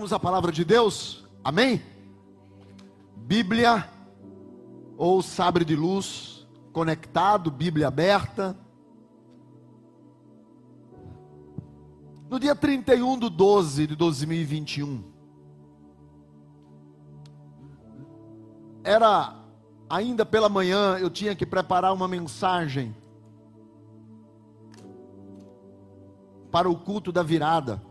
Vamos à palavra de Deus? Amém? Bíblia ou sabre de luz conectado, Bíblia aberta. No dia 31 de 12 de 2021, era ainda pela manhã, eu tinha que preparar uma mensagem para o culto da virada.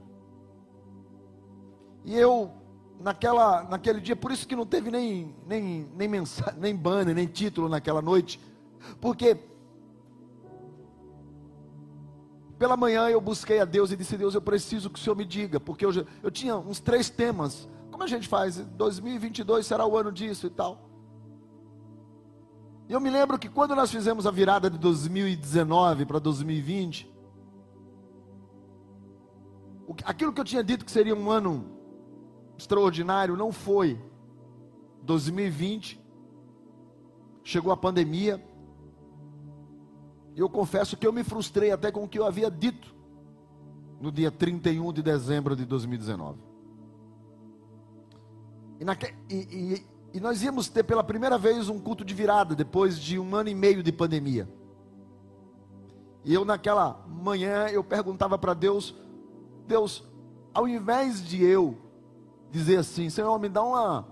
E eu, naquela, naquele dia, por isso que não teve nem, nem, nem, mensagem, nem banner, nem título naquela noite, porque pela manhã eu busquei a Deus e disse: Deus, eu preciso que o Senhor me diga, porque eu, eu tinha uns três temas. Como a gente faz? 2022 será o ano disso e tal. E eu me lembro que quando nós fizemos a virada de 2019 para 2020, aquilo que eu tinha dito que seria um ano extraordinário não foi. 2020 chegou a pandemia. E eu confesso que eu me frustrei até com o que eu havia dito no dia 31 de dezembro de 2019. E, naque, e, e, e nós íamos ter pela primeira vez um culto de virada, depois de um ano e meio de pandemia. E eu naquela manhã eu perguntava para Deus, Deus, ao invés de eu dizer assim: Senhor, me dá uma,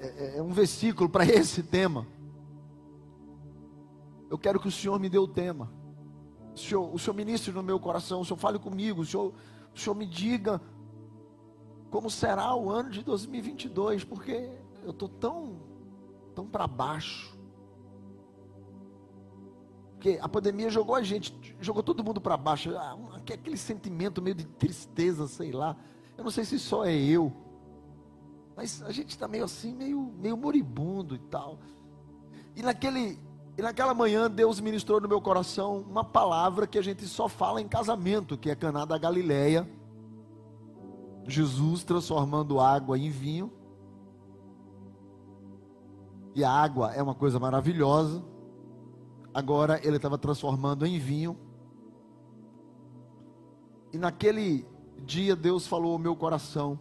é, é um versículo para esse tema. Eu quero que o Senhor me dê o tema. O Senhor, o Senhor ministre no meu coração, o Senhor fale comigo, o Senhor, o Senhor me diga como será o ano de 2022, porque eu estou tão, tão para baixo. Porque a pandemia jogou a gente, jogou todo mundo para baixo. Ah, aquele sentimento meio de tristeza, sei lá. Eu não sei se só é eu, mas a gente está meio assim, meio, meio moribundo e tal. E naquele, e naquela manhã Deus ministrou no meu coração uma palavra que a gente só fala em casamento, que é Caná da Galileia. Jesus transformando água em vinho. E a água é uma coisa maravilhosa. Agora ele estava transformando em vinho. E naquele dia Deus falou ao meu coração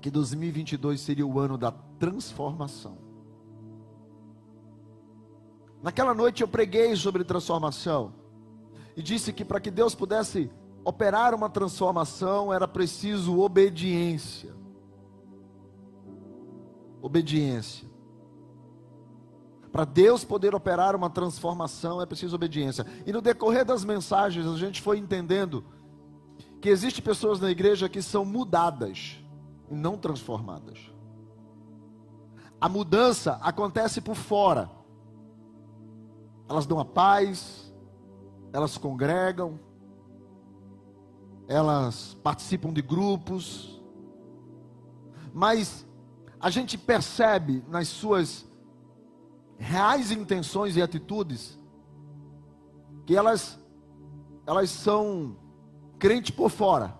que 2022 seria o ano da transformação. Naquela noite eu preguei sobre transformação e disse que para que Deus pudesse operar uma transformação era preciso obediência. Obediência. Para Deus poder operar uma transformação é preciso obediência. E no decorrer das mensagens a gente foi entendendo que existem pessoas na igreja que são mudadas e não transformadas. A mudança acontece por fora. Elas dão a paz, elas congregam, elas participam de grupos, mas a gente percebe nas suas reais intenções e atitudes que elas elas são crente por fora.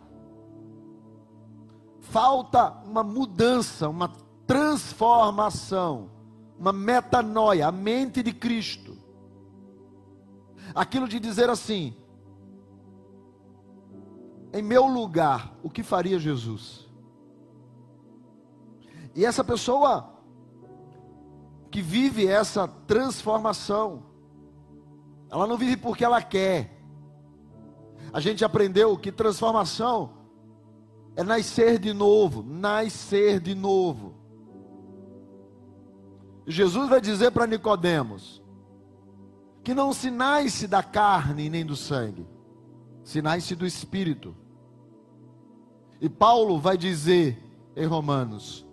Falta uma mudança, uma transformação, uma metanoia, a mente de Cristo. Aquilo de dizer assim: em meu lugar, o que faria Jesus? E essa pessoa que vive essa transformação, ela não vive porque ela quer, a gente aprendeu que transformação é nascer de novo, nascer de novo. Jesus vai dizer para Nicodemos que não se nasce da carne nem do sangue, se nasce do espírito. E Paulo vai dizer em Romanos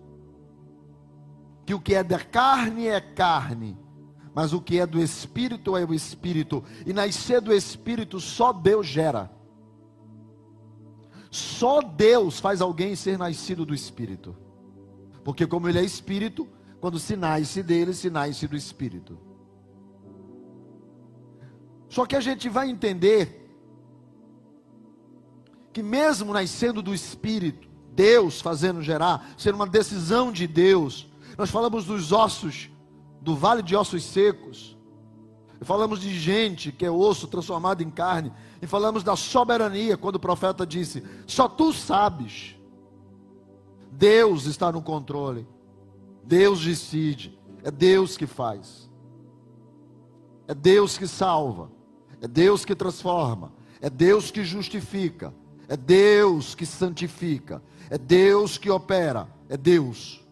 que o que é da carne é carne, mas o que é do Espírito é o Espírito, e nascer do Espírito só Deus gera. Só Deus faz alguém ser nascido do Espírito, porque, como Ele é Espírito, quando se nasce dele, se nasce do Espírito. Só que a gente vai entender que, mesmo nascendo do Espírito, Deus fazendo gerar, ser uma decisão de Deus, nós falamos dos ossos do vale de ossos secos. falamos de gente que é osso transformado em carne, e falamos da soberania, quando o profeta disse: Só tu sabes. Deus está no controle, Deus decide, é Deus que faz, é Deus que salva, é Deus que transforma, é Deus que justifica, é Deus que santifica, é Deus que opera, é Deus.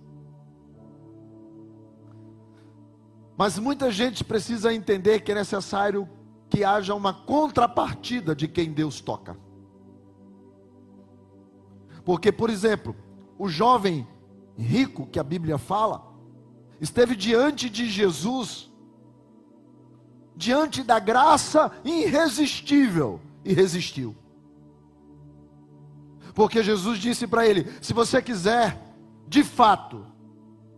Mas muita gente precisa entender que é necessário que haja uma contrapartida de quem Deus toca. Porque, por exemplo, o jovem rico que a Bíblia fala, esteve diante de Jesus, diante da graça irresistível, e resistiu. Porque Jesus disse para ele: se você quiser, de fato,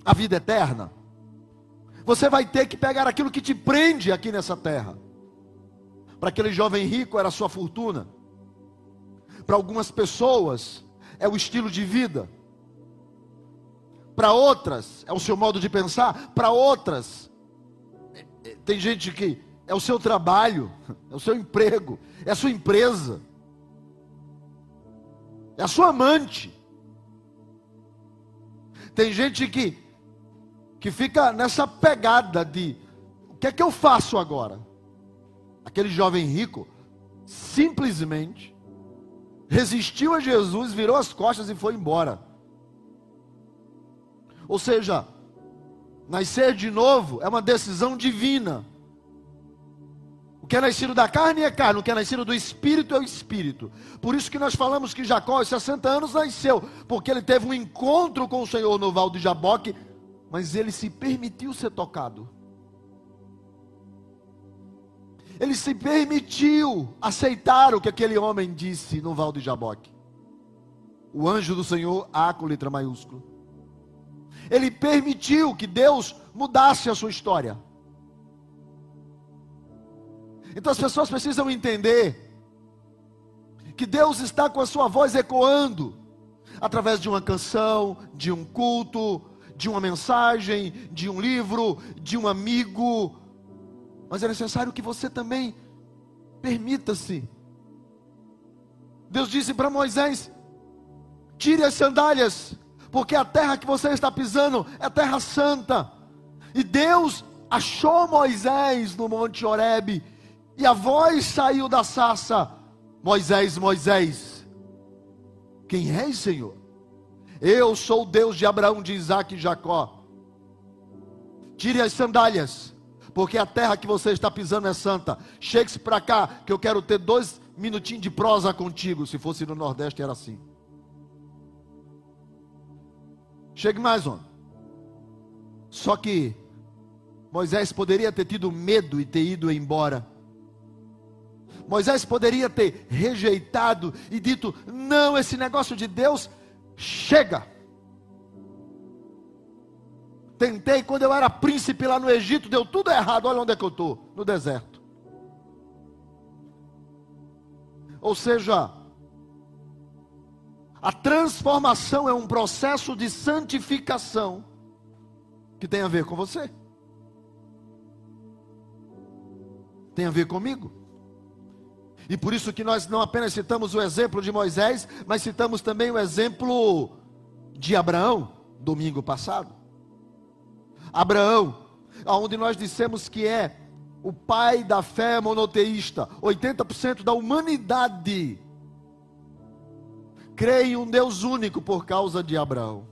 a vida eterna, você vai ter que pegar aquilo que te prende aqui nessa terra. Para aquele jovem rico era a sua fortuna. Para algumas pessoas é o estilo de vida. Para outras é o seu modo de pensar. Para outras é, é, tem gente que é o seu trabalho, é o seu emprego, é a sua empresa, é a sua amante. Tem gente que que fica nessa pegada de o que é que eu faço agora? Aquele jovem rico simplesmente resistiu a Jesus, virou as costas e foi embora. Ou seja, nascer de novo é uma decisão divina. O que é nascido da carne é carne, o que é nascido do espírito é o espírito. Por isso que nós falamos que Jacó, aos 60 anos, nasceu, porque ele teve um encontro com o Senhor no Val de Jaboque, mas ele se permitiu ser tocado. Ele se permitiu aceitar o que aquele homem disse no Val de Jaboque. O anjo do Senhor, A com letra maiúscula. Ele permitiu que Deus mudasse a sua história. Então as pessoas precisam entender que Deus está com a sua voz ecoando através de uma canção, de um culto, de uma mensagem, de um livro, de um amigo, mas é necessário que você também permita-se. Deus disse para Moisés: tire as sandálias, porque a terra que você está pisando é terra santa. E Deus achou Moisés no monte Horebe, e a voz saiu da sarça: Moisés, Moisés, quem és, Senhor? Eu sou o Deus de Abraão, de Isaac e Jacó. Tire as sandálias, porque a terra que você está pisando é santa. Chegue-se para cá, que eu quero ter dois minutinhos de prosa contigo. Se fosse no Nordeste, era assim. Chegue mais, homem. Só que Moisés poderia ter tido medo e ter ido embora. Moisés poderia ter rejeitado e dito: Não, esse negócio de Deus Chega. Tentei quando eu era príncipe lá no Egito, deu tudo errado. Olha onde é que eu estou, no deserto. Ou seja, a transformação é um processo de santificação que tem a ver com você. Tem a ver comigo. E por isso que nós não apenas citamos o exemplo de Moisés, mas citamos também o exemplo de Abraão, domingo passado. Abraão, onde nós dissemos que é o pai da fé monoteísta, 80% da humanidade crê em um Deus único por causa de Abraão.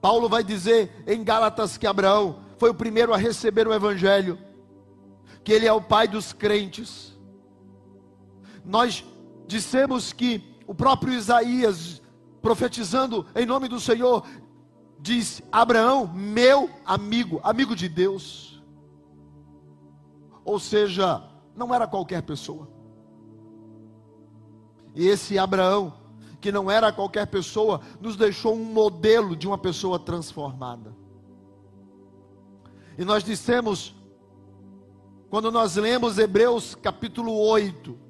Paulo vai dizer em Gálatas que Abraão foi o primeiro a receber o evangelho, que ele é o pai dos crentes nós dissemos que o próprio Isaías, profetizando em nome do Senhor, diz: Abraão, meu amigo, amigo de Deus. Ou seja, não era qualquer pessoa. E esse Abraão, que não era qualquer pessoa, nos deixou um modelo de uma pessoa transformada. E nós dissemos, quando nós lemos Hebreus capítulo 8,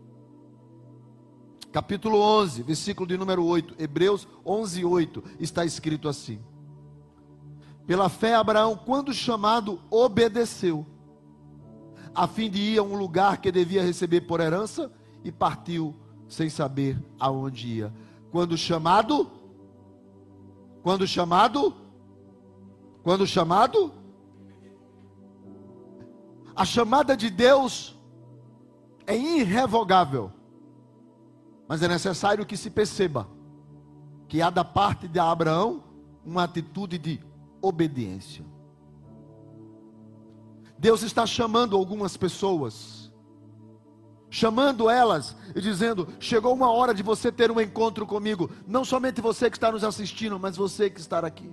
capítulo 11, versículo de número 8, Hebreus 11, 8, está escrito assim: Pela fé, Abraão, quando chamado, obedeceu, a fim de ir a um lugar que devia receber por herança, e partiu sem saber aonde ia. Quando chamado, quando chamado, quando chamado, a chamada de Deus é irrevogável, mas é necessário que se perceba que há da parte de Abraão uma atitude de obediência. Deus está chamando algumas pessoas, chamando elas e dizendo: chegou uma hora de você ter um encontro comigo, não somente você que está nos assistindo, mas você que está aqui.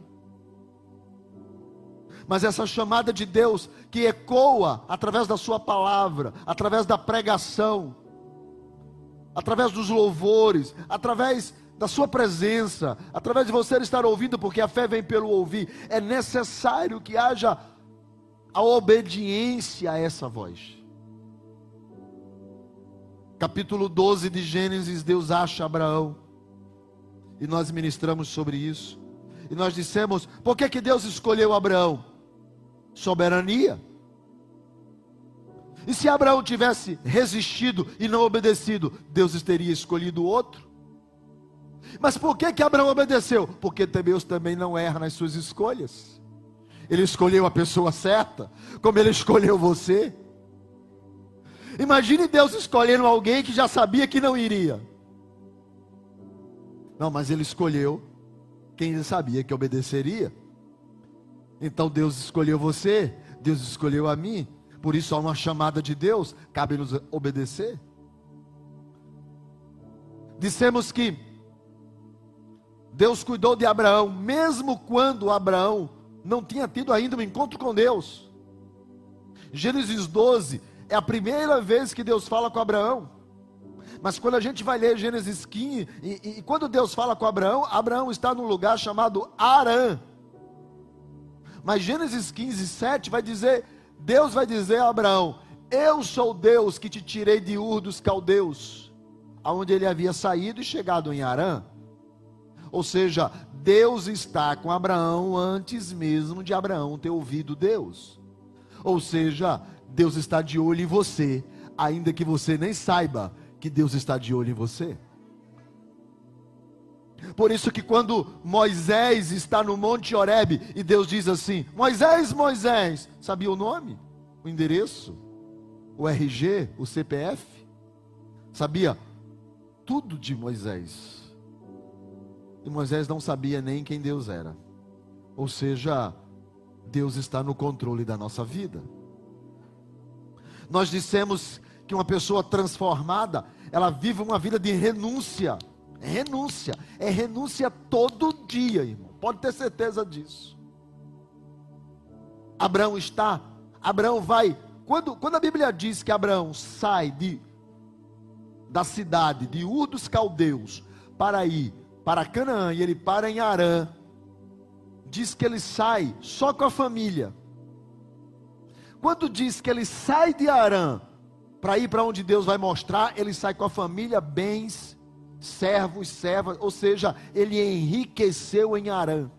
Mas essa chamada de Deus que ecoa através da Sua palavra, através da pregação, através dos louvores, através da Sua presença, através de você estar ouvindo, porque a fé vem pelo ouvir, é necessário que haja a obediência a essa voz. Capítulo 12 de Gênesis, Deus acha Abraão. E nós ministramos sobre isso. E nós dissemos: por que, que Deus escolheu Abraão? Soberania. E se Abraão tivesse resistido e não obedecido, Deus teria escolhido outro? Mas por que, que Abraão obedeceu? Porque Deus também não erra nas suas escolhas. Ele escolheu a pessoa certa, como ele escolheu você. Imagine Deus escolhendo alguém que já sabia que não iria. Não, mas ele escolheu quem sabia que obedeceria. Então Deus escolheu você, Deus escolheu a mim. Por isso há uma chamada de Deus, cabe nos obedecer. Dissemos que Deus cuidou de Abraão, mesmo quando Abraão não tinha tido ainda um encontro com Deus. Gênesis 12 é a primeira vez que Deus fala com Abraão. Mas quando a gente vai ler Gênesis 15, e, e, e quando Deus fala com Abraão, Abraão está num lugar chamado Arã. Mas Gênesis 15, 7 vai dizer: Deus vai dizer a Abraão: Eu sou Deus que te tirei de Ur dos caldeus, aonde ele havia saído e chegado em Arã. Ou seja, Deus está com Abraão antes mesmo de Abraão ter ouvido Deus. Ou seja, Deus está de olho em você, ainda que você nem saiba que Deus está de olho em você. Por isso que quando Moisés está no Monte Horebe e Deus diz assim: Moisés, Moisés, sabia o nome, o endereço, o RG, o CPF? Sabia tudo de Moisés. E Moisés não sabia nem quem Deus era. Ou seja, Deus está no controle da nossa vida. Nós dissemos que uma pessoa transformada, ela vive uma vida de renúncia. Renúncia, é renúncia todo dia, irmão. Pode ter certeza disso. Abraão está, Abraão vai. Quando, quando a Bíblia diz que Abraão sai de, da cidade de Ur dos Caldeus para ir para Canaã e ele para em Arã, diz que ele sai só com a família. Quando diz que ele sai de Arã para ir para onde Deus vai mostrar, ele sai com a família, bens, servos, servas, ou seja, ele enriqueceu em Arã.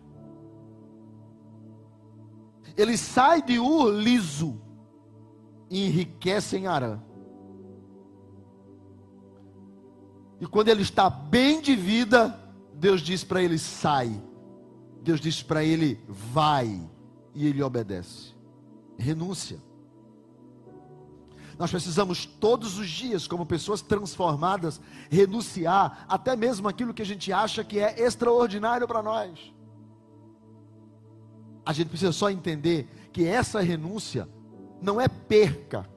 Ele sai de Ur liso e enriquece em Arã. E quando ele está bem de vida, Deus diz para ele: sai. Deus diz para ele: vai. E ele obedece. Renúncia. Nós precisamos todos os dias, como pessoas transformadas, renunciar até mesmo aquilo que a gente acha que é extraordinário para nós. A gente precisa só entender que essa renúncia não é perca.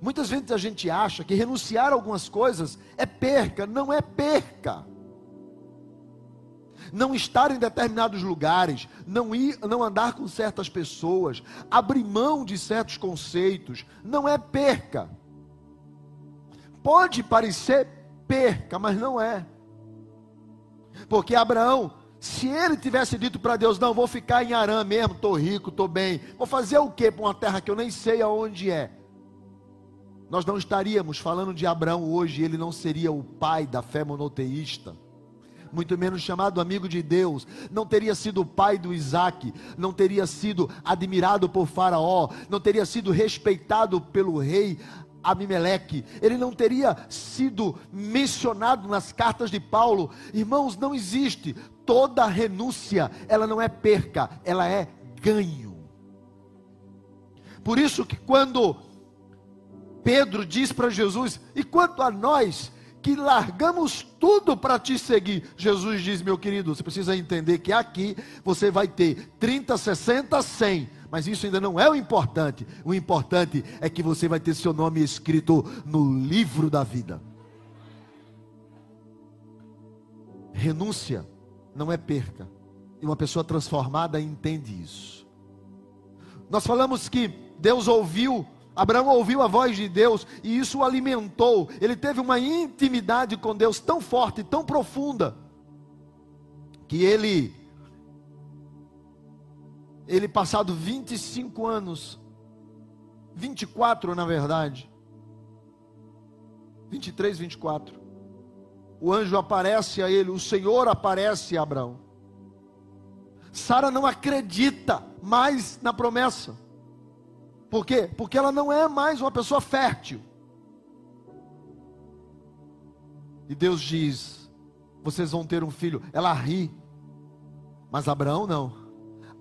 Muitas vezes a gente acha que renunciar a algumas coisas é perca, não é perca não estar em determinados lugares, não ir, não andar com certas pessoas, abrir mão de certos conceitos, não é perca. Pode parecer perca, mas não é. Porque Abraão, se ele tivesse dito para Deus, não, vou ficar em Arã mesmo, estou rico, estou bem, vou fazer o que para uma terra que eu nem sei aonde é? Nós não estaríamos falando de Abraão hoje, ele não seria o pai da fé monoteísta muito menos chamado amigo de Deus, não teria sido pai do Isaac, não teria sido admirado por Faraó, não teria sido respeitado pelo rei Abimeleque, ele não teria sido mencionado nas cartas de Paulo. Irmãos, não existe. Toda renúncia, ela não é perca, ela é ganho. Por isso que quando Pedro diz para Jesus: "E quanto a nós, que largamos tudo para te seguir. Jesus diz, meu querido, você precisa entender que aqui você vai ter 30, 60, 100. Mas isso ainda não é o importante. O importante é que você vai ter seu nome escrito no livro da vida. Renúncia não é perca. E uma pessoa transformada entende isso. Nós falamos que Deus ouviu Abraão ouviu a voz de Deus e isso o alimentou. Ele teve uma intimidade com Deus tão forte, tão profunda, que ele, ele passado 25 anos, 24 na verdade, 23, 24, o anjo aparece a ele, o Senhor aparece a Abraão. Sara não acredita mais na promessa. Por quê? Porque ela não é mais uma pessoa fértil. E Deus diz: vocês vão ter um filho. Ela ri. Mas Abraão não.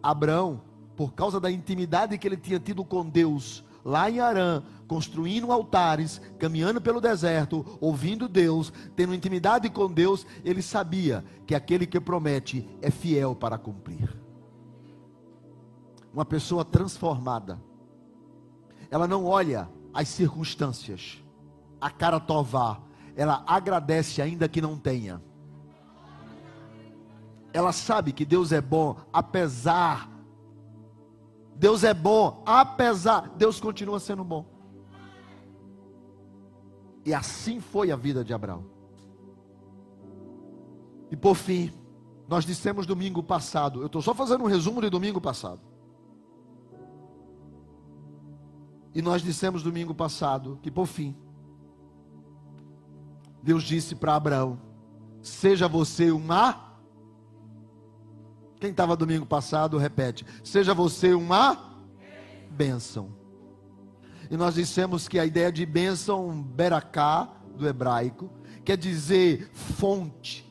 Abraão, por causa da intimidade que ele tinha tido com Deus, lá em Arã, construindo altares, caminhando pelo deserto, ouvindo Deus, tendo intimidade com Deus, ele sabia que aquele que promete é fiel para cumprir. Uma pessoa transformada ela não olha as circunstâncias, a cara tovar, ela agradece ainda que não tenha. Ela sabe que Deus é bom, apesar. Deus é bom, apesar. Deus continua sendo bom. E assim foi a vida de Abraão. E por fim, nós dissemos domingo passado, eu estou só fazendo um resumo de domingo passado. E nós dissemos domingo passado que por fim, Deus disse para Abraão: Seja você uma. Quem estava domingo passado, repete: Seja você uma bênção. E nós dissemos que a ideia de bênção, beracá, do hebraico, quer dizer fonte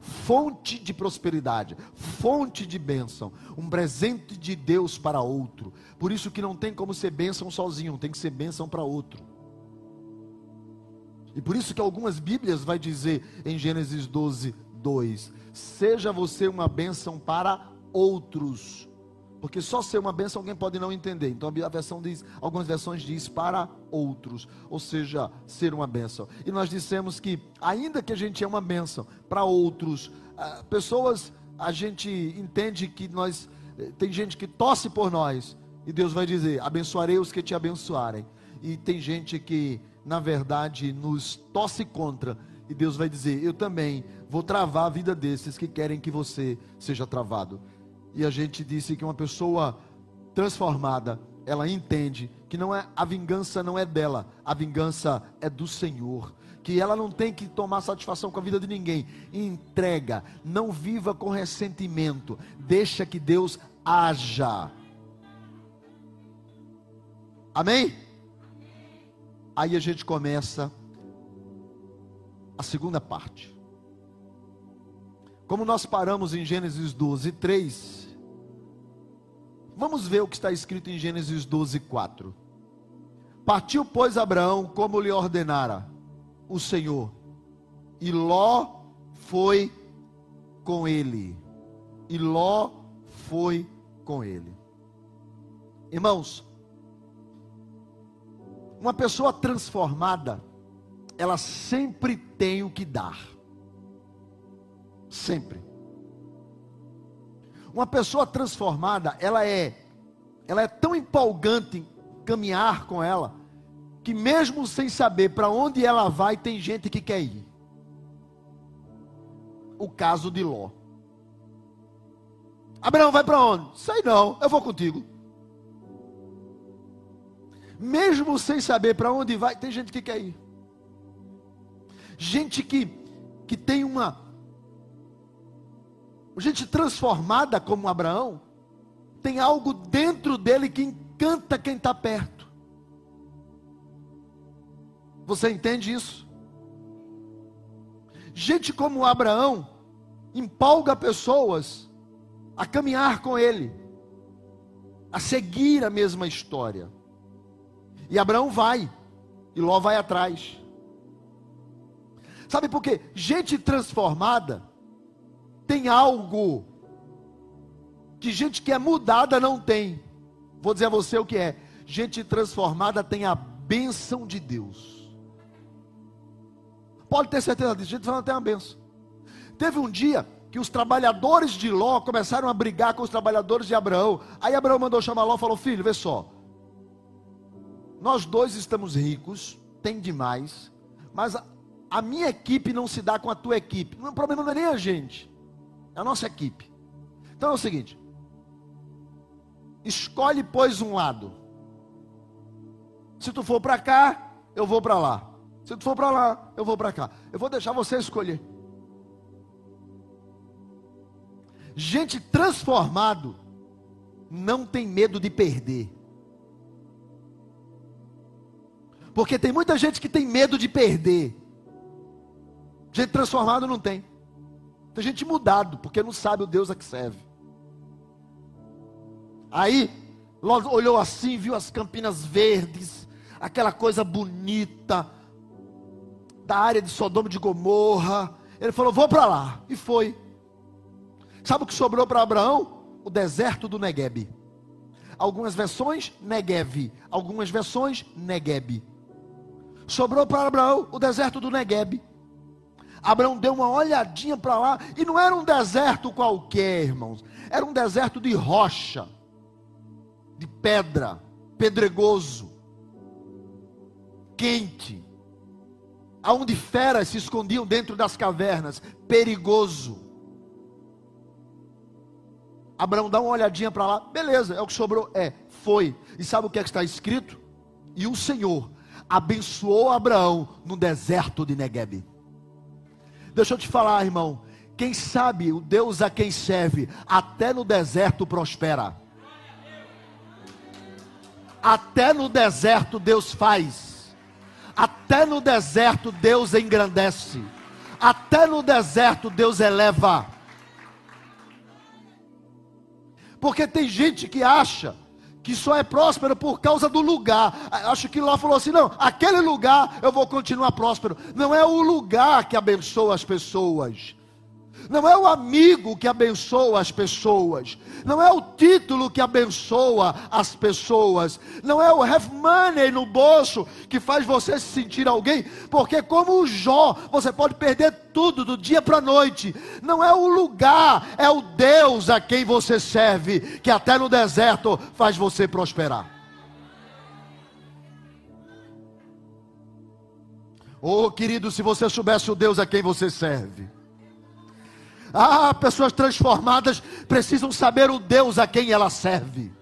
fonte de prosperidade, fonte de bênção, um presente de Deus para outro. Por isso que não tem como ser bênção sozinho, tem que ser bênção para outro. E por isso que algumas Bíblias vai dizer em Gênesis 12, 2: Seja você uma bênção para outros. Porque só ser uma bênção alguém pode não entender. Então a versão diz, algumas versões diz para outros, ou seja, ser uma bênção. E nós dissemos que ainda que a gente é uma bênção para outros, ah, pessoas a gente entende que nós eh, tem gente que torce por nós e Deus vai dizer: "Abençoarei os que te abençoarem". E tem gente que na verdade nos torce contra e Deus vai dizer: "Eu também vou travar a vida desses que querem que você seja travado". E a gente disse que uma pessoa transformada, ela entende que não é a vingança não é dela, a vingança é do Senhor. Que ela não tem que tomar satisfação com a vida de ninguém. Entrega, não viva com ressentimento. Deixa que Deus haja. Amém? Aí a gente começa a segunda parte. Como nós paramos em Gênesis 12, 3, vamos ver o que está escrito em Gênesis 12, 4. Partiu, pois, Abraão como lhe ordenara o Senhor, e Ló foi com ele. E Ló foi com ele. Irmãos, uma pessoa transformada, ela sempre tem o que dar. Sempre. Uma pessoa transformada, ela é ela é tão empolgante caminhar com ela, que mesmo sem saber para onde ela vai, tem gente que quer ir. O caso de Ló. Abraão vai para onde? Sei não, eu vou contigo. Mesmo sem saber para onde vai, tem gente que quer ir. Gente que, que tem uma gente transformada como Abraão, tem algo dentro dele que encanta quem está perto. Você entende isso? Gente como Abraão empolga pessoas a caminhar com ele, a seguir a mesma história. E Abraão vai, e Ló vai atrás. Sabe por quê? Gente transformada tem algo que gente que é mudada não tem. Vou dizer a você o que é. Gente transformada tem a bênção de Deus. Pode ter certeza disso. Gente transformada tem uma bênção. Teve um dia que os trabalhadores de Ló começaram a brigar com os trabalhadores de Abraão. Aí Abraão mandou chamar Ló e falou: Filho, vê só. Nós dois estamos ricos, tem demais, mas a, a minha equipe não se dá com a tua equipe. O problema não é nem a gente, é a nossa equipe. Então é o seguinte: escolhe, pois, um lado. Se tu for para cá, eu vou para lá. Se tu for para lá, eu vou para cá. Eu vou deixar você escolher. Gente transformado não tem medo de perder. Porque tem muita gente que tem medo de perder. Gente transformado não tem. Tem gente mudado, porque não sabe o Deus a que serve. Aí, Ló olhou assim, viu as campinas verdes, aquela coisa bonita, da área de Sodoma de Gomorra. Ele falou: Vou para lá. E foi. Sabe o que sobrou para Abraão? O deserto do Negueb. Algumas versões, Negev. Algumas versões, Negueb sobrou para Abraão o deserto do Negueb. Abraão deu uma olhadinha para lá, e não era um deserto qualquer, irmãos, era um deserto de rocha, de pedra, pedregoso, quente, aonde feras se escondiam dentro das cavernas, perigoso. Abraão dá uma olhadinha para lá, beleza, é o que sobrou, é, foi. E sabe o que, é que está escrito? E o Senhor abençoou Abraão no deserto de Negueb. Deixa eu te falar, irmão. Quem sabe o Deus a quem serve, até no deserto prospera. Até no deserto Deus faz. Até no deserto Deus engrandece. Até no deserto Deus eleva. Porque tem gente que acha que só é próspero por causa do lugar. Acho que lá falou assim: não, aquele lugar eu vou continuar próspero. Não é o lugar que abençoa as pessoas. Não é o amigo que abençoa as pessoas. Não é o título que abençoa as pessoas. Não é o have money no bolso que faz você se sentir alguém. Porque, como o Jó, você pode perder tudo do dia para a noite. Não é o lugar, é o Deus a quem você serve, que até no deserto faz você prosperar. Oh, querido, se você soubesse o Deus a quem você serve. Ah, pessoas transformadas precisam saber o Deus a quem ela serve.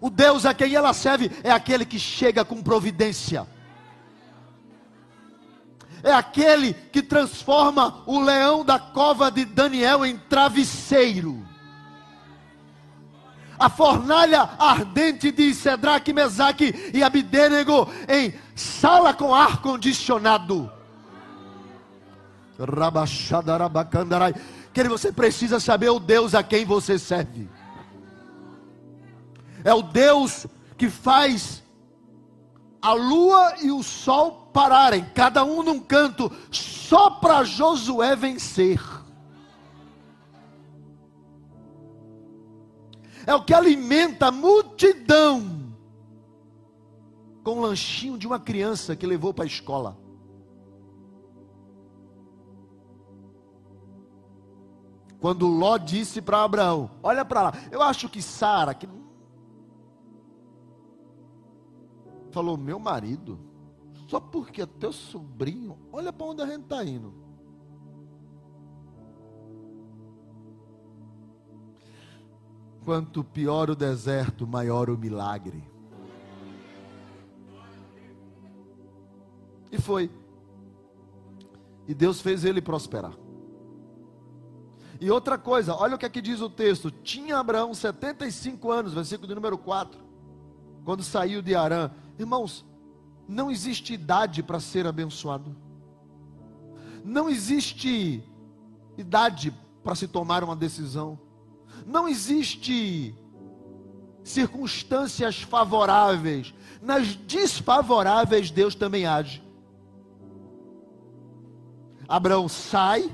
O Deus a quem ela serve é aquele que chega com providência. É aquele que transforma o leão da cova de Daniel em travesseiro. A fornalha ardente de Sedraque, Mesaque e Abidênego em sala com ar condicionado. Que você precisa saber o Deus a quem você serve. É o Deus que faz a lua e o sol pararem, cada um num canto, só para Josué vencer. É o que alimenta a multidão com o lanchinho de uma criança que levou para a escola. Quando Ló disse para Abraão: Olha para lá, eu acho que Sara, que falou: Meu marido, só porque é teu sobrinho, olha para onde a gente está indo. Quanto pior o deserto, maior o milagre. E foi. E Deus fez ele prosperar. E outra coisa, olha o que aqui diz o texto: tinha Abraão 75 anos, versículo de número 4, quando saiu de Arã. Irmãos, não existe idade para ser abençoado, não existe idade para se tomar uma decisão, não existe circunstâncias favoráveis, nas desfavoráveis Deus também age. Abraão sai,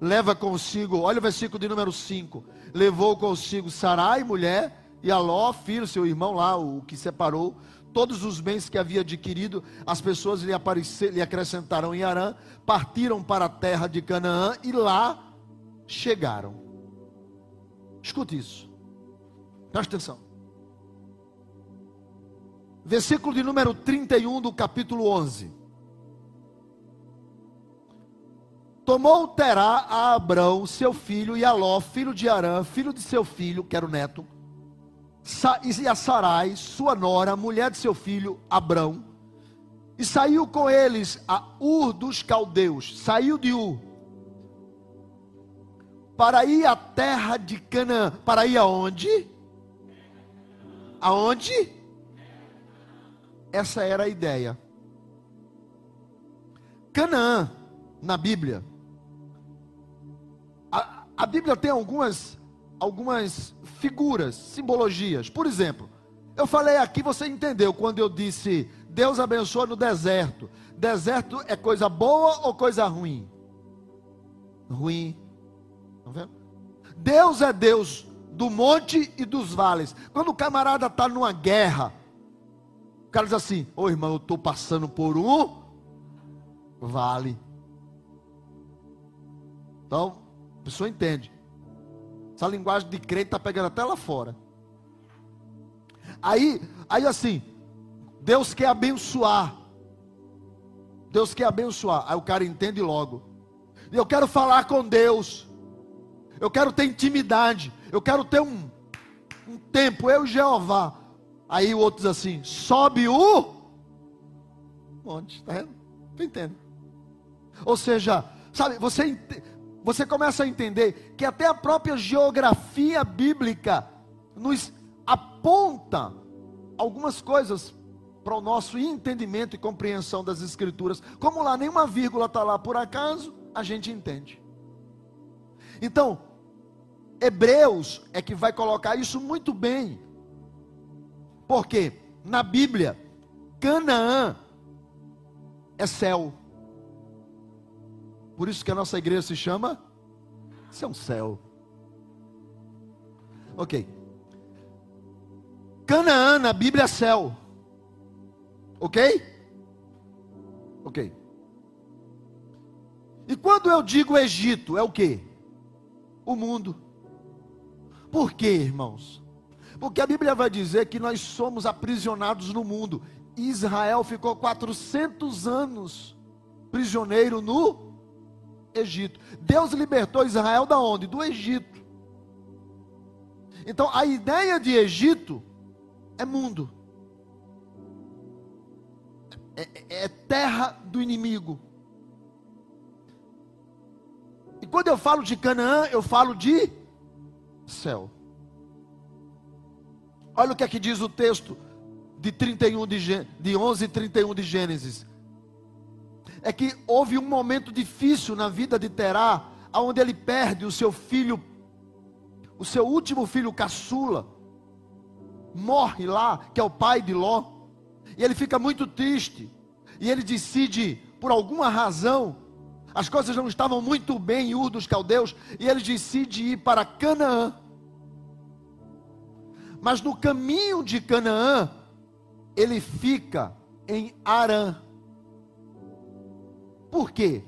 leva consigo, olha o versículo de número 5: levou consigo Sarai, mulher, e Aló, filho, seu irmão lá, o que separou, todos os bens que havia adquirido, as pessoas lhe, aparecer, lhe acrescentaram em Arã, partiram para a terra de Canaã e lá chegaram. Escute isso, presta atenção. Versículo de número 31 do capítulo 11. Tomou Terá a Abrão, seu filho, e a Ló, filho de Arã, filho de seu filho, que era o neto, e a Sarai, sua nora, mulher de seu filho, Abrão, e saiu com eles a Ur dos caldeus, saiu de Ur, para ir à terra de Canaã, para ir aonde? Aonde? Essa era a ideia. Canaã, na Bíblia, a Bíblia tem algumas, algumas figuras, simbologias. Por exemplo, eu falei aqui, você entendeu quando eu disse Deus abençoa no deserto. Deserto é coisa boa ou coisa ruim? Ruim. Tá vendo? Deus é Deus do monte e dos vales. Quando o camarada está numa guerra, o cara diz assim: Ô irmão, eu estou passando por um vale. Então, pessoa entende. Essa linguagem de crente está pegando até lá fora. Aí, aí assim, Deus quer abençoar. Deus quer abençoar. Aí o cara entende logo. Eu quero falar com Deus. Eu quero ter intimidade. Eu quero ter um, um tempo, eu e Jeová. Aí o outro diz assim: sobe o monte. Está vendo? Tu entende? Ou seja, sabe, você, você começa a entender que até a própria geografia bíblica nos aponta algumas coisas para o nosso entendimento e compreensão das Escrituras. Como lá nenhuma vírgula está lá por acaso, a gente entende. Então, Hebreus é que vai colocar isso muito bem. Porque na Bíblia, Canaã é céu. Por isso que a nossa igreja se chama Isso é um céu. Ok. Canaã na Bíblia é céu. Ok? Ok. E quando eu digo Egito, é o que? O mundo. Por quê, irmãos? Porque a Bíblia vai dizer que nós somos aprisionados no mundo. Israel ficou 400 anos prisioneiro no Egito. Deus libertou Israel da onde? Do Egito. Então a ideia de Egito é mundo. É, é, é terra do inimigo. E quando eu falo de Canaã, eu falo de céu. Olha o que é que diz o texto de 31 de, de 11 e 31 de Gênesis é que houve um momento difícil na vida de Terá, onde ele perde o seu filho, o seu último filho caçula, morre lá, que é o pai de Ló, e ele fica muito triste, e ele decide, por alguma razão, as coisas não estavam muito bem em Ur dos Caldeus, e ele decide ir para Canaã. Mas no caminho de Canaã, ele fica em Arã. Por quê?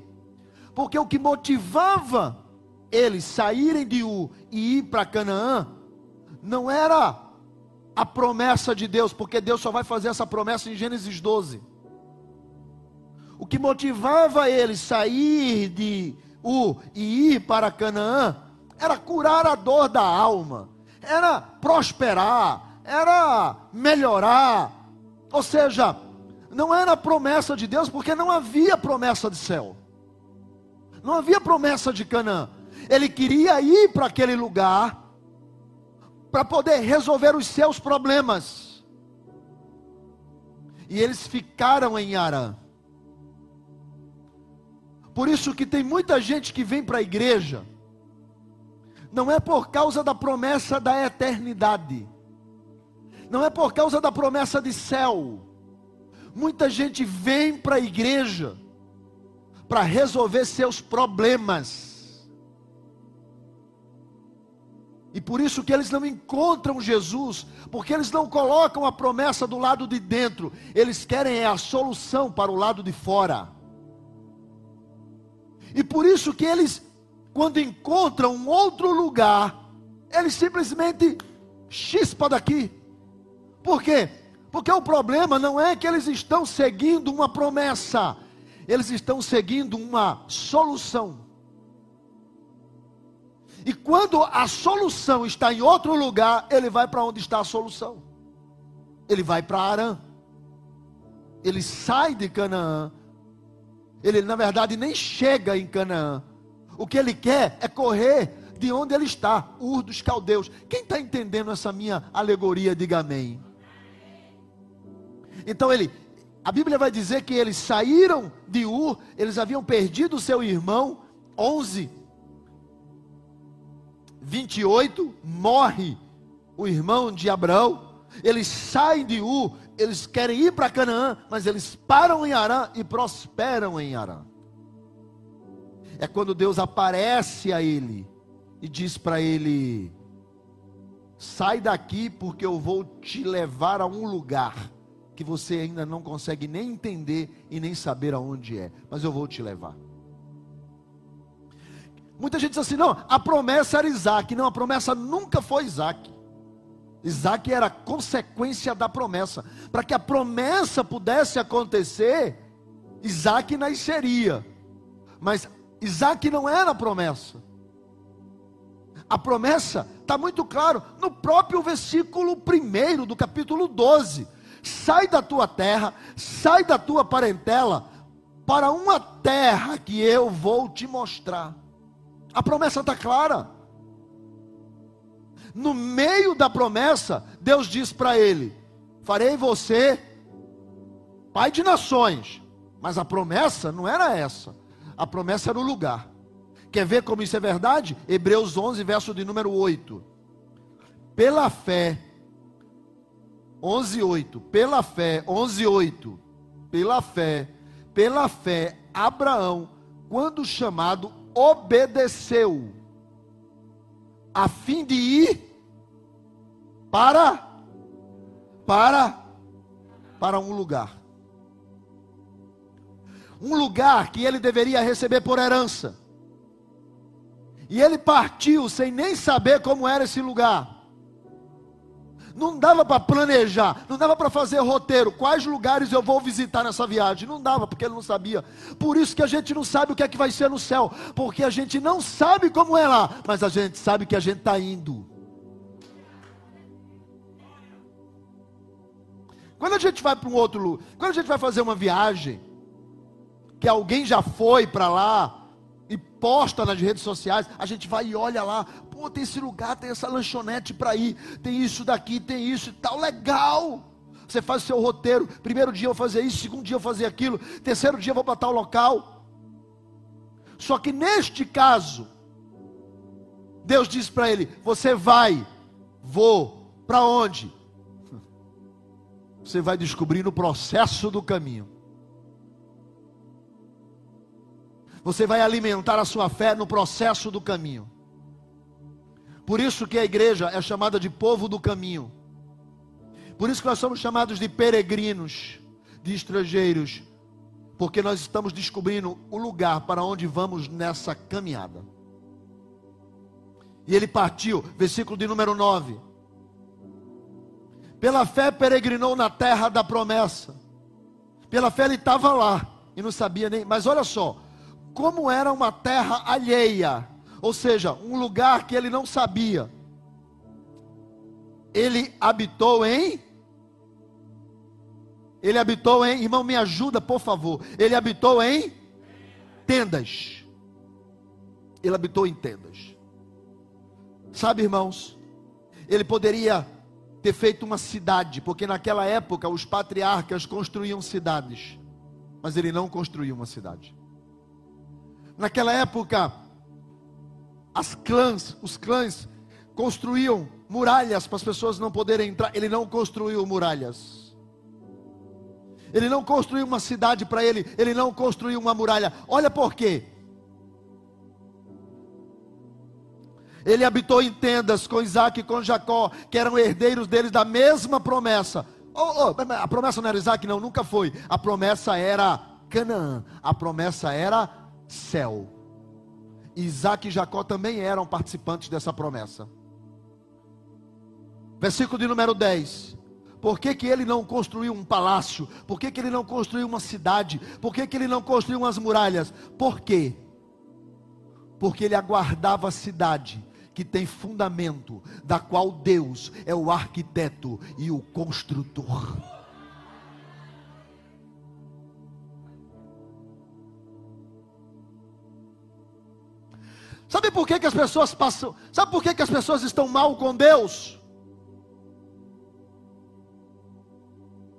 Porque o que motivava eles saírem de U e ir para Canaã não era a promessa de Deus, porque Deus só vai fazer essa promessa em Gênesis 12. O que motivava eles sair de U e ir para Canaã era curar a dor da alma, era prosperar, era melhorar. Ou seja, não era promessa de Deus, porque não havia promessa de céu. Não havia promessa de Canaã. Ele queria ir para aquele lugar para poder resolver os seus problemas. E eles ficaram em Arã. Por isso que tem muita gente que vem para a igreja, não é por causa da promessa da eternidade, não é por causa da promessa de céu. Muita gente vem para a igreja para resolver seus problemas. E por isso que eles não encontram Jesus, porque eles não colocam a promessa do lado de dentro, eles querem a solução para o lado de fora. E por isso que eles, quando encontram um outro lugar, eles simplesmente chispa daqui. Por quê? Porque o problema não é que eles estão seguindo uma promessa, eles estão seguindo uma solução. E quando a solução está em outro lugar, ele vai para onde está a solução. Ele vai para Arã. Ele sai de Canaã. Ele, na verdade, nem chega em Canaã. O que ele quer é correr de onde ele está, Ur dos Caldeus. Quem está entendendo essa minha alegoria, diga amém. Então ele, a Bíblia vai dizer que eles saíram de Ur, eles haviam perdido seu irmão, 11 28, morre o irmão de Abraão. Eles saem de U, eles querem ir para Canaã, mas eles param em Arã e prosperam em Arã. É quando Deus aparece a ele e diz para ele: Sai daqui, porque eu vou te levar a um lugar que você ainda não consegue nem entender e nem saber aonde é, mas eu vou te levar. Muita gente diz assim: não, a promessa era Isaac. Não, a promessa nunca foi Isaac. Isaac era consequência da promessa. Para que a promessa pudesse acontecer, Isaac nasceria. Mas Isaac não era a promessa. A promessa está muito claro no próprio versículo 1 do capítulo 12. Sai da tua terra, sai da tua parentela, para uma terra que eu vou te mostrar. A promessa está clara. No meio da promessa, Deus diz para ele: Farei você pai de nações. Mas a promessa não era essa. A promessa era o lugar. Quer ver como isso é verdade? Hebreus 11, verso de número 8. Pela fé, 11, 8. Pela fé, 11, 8. Pela fé, pela fé, Abraão, quando chamado, obedeceu, a fim de ir para para para um lugar. Um lugar que ele deveria receber por herança. E ele partiu sem nem saber como era esse lugar. Não dava para planejar, não dava para fazer roteiro. Quais lugares eu vou visitar nessa viagem? Não dava, porque ele não sabia. Por isso que a gente não sabe o que é que vai ser no céu, porque a gente não sabe como é lá, mas a gente sabe que a gente está indo. Quando a gente vai para um outro lugar, quando a gente vai fazer uma viagem, que alguém já foi para lá, e posta nas redes sociais, a gente vai e olha lá, pô, tem esse lugar, tem essa lanchonete para ir, tem isso daqui, tem isso e tal, legal. Você faz o seu roteiro, primeiro dia eu vou fazer isso, segundo dia eu vou fazer aquilo, terceiro dia eu vou para tal local. Só que neste caso, Deus diz para ele: Você vai, vou, para onde? Você vai descobrir no processo do caminho. Você vai alimentar a sua fé no processo do caminho. Por isso que a igreja é chamada de povo do caminho. Por isso que nós somos chamados de peregrinos, de estrangeiros, porque nós estamos descobrindo o lugar para onde vamos nessa caminhada. E ele partiu, versículo de número 9. Pela fé peregrinou na terra da promessa. Pela fé ele estava lá e não sabia nem. Mas olha só, como era uma terra alheia, ou seja, um lugar que ele não sabia. Ele habitou em Ele habitou em, irmão, me ajuda, por favor. Ele habitou em tendas. ele habitou em tendas. Sabe, irmãos, ele poderia ter feito uma cidade, porque naquela época os patriarcas construíam cidades, mas ele não construiu uma cidade. Naquela época, as clãs, os clãs construíam muralhas para as pessoas não poderem entrar. Ele não construiu muralhas. Ele não construiu uma cidade para ele, ele não construiu uma muralha. Olha por quê? Ele habitou em tendas com Isaac e com Jacó, que eram herdeiros deles da mesma promessa. Oh, oh, a promessa não era Isaac, não, nunca foi. A promessa era Canaã, a promessa era céu. Isaac e Jacó também eram participantes dessa promessa. Versículo de número 10. Por que, que ele não construiu um palácio? Por que, que ele não construiu uma cidade? Por que, que ele não construiu umas muralhas? Por quê? Porque ele aguardava a cidade que tem fundamento, da qual Deus é o arquiteto e o construtor. Por que, que as pessoas passam? Sabe por que, que as pessoas estão mal com Deus?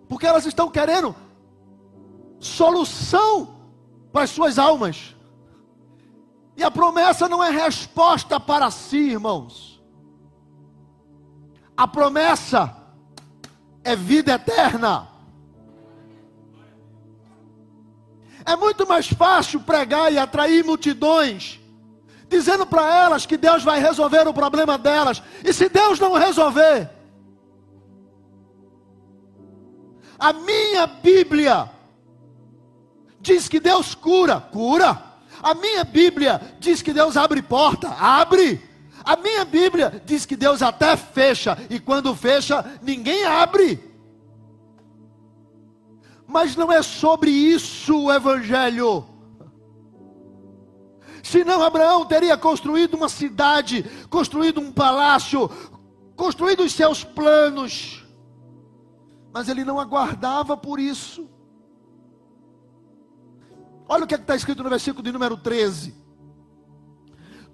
Porque elas estão querendo solução para as suas almas. E a promessa não é resposta para si, irmãos. A promessa é vida eterna. É muito mais fácil pregar e atrair multidões, dizendo para elas que Deus vai resolver o problema delas. E se Deus não resolver, a minha Bíblia diz que Deus cura, cura. A minha Bíblia diz que Deus abre porta, abre. A minha Bíblia diz que Deus até fecha, e quando fecha, ninguém abre. Mas não é sobre isso o Evangelho. Senão Abraão teria construído uma cidade, construído um palácio, construído os seus planos. Mas ele não aguardava por isso. Olha o que é está escrito no versículo de número 13.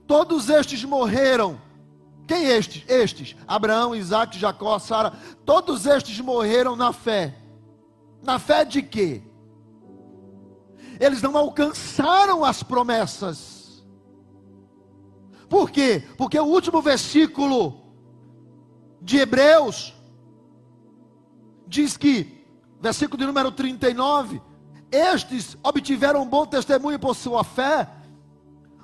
Todos estes morreram. Quem estes? Estes: Abraão, Isaac, Jacó, Sara. Todos estes morreram na fé. Na fé de quê? Eles não alcançaram as promessas. Por quê? Porque o último versículo de Hebreus diz que, versículo de número 39, estes obtiveram bom testemunho por sua fé,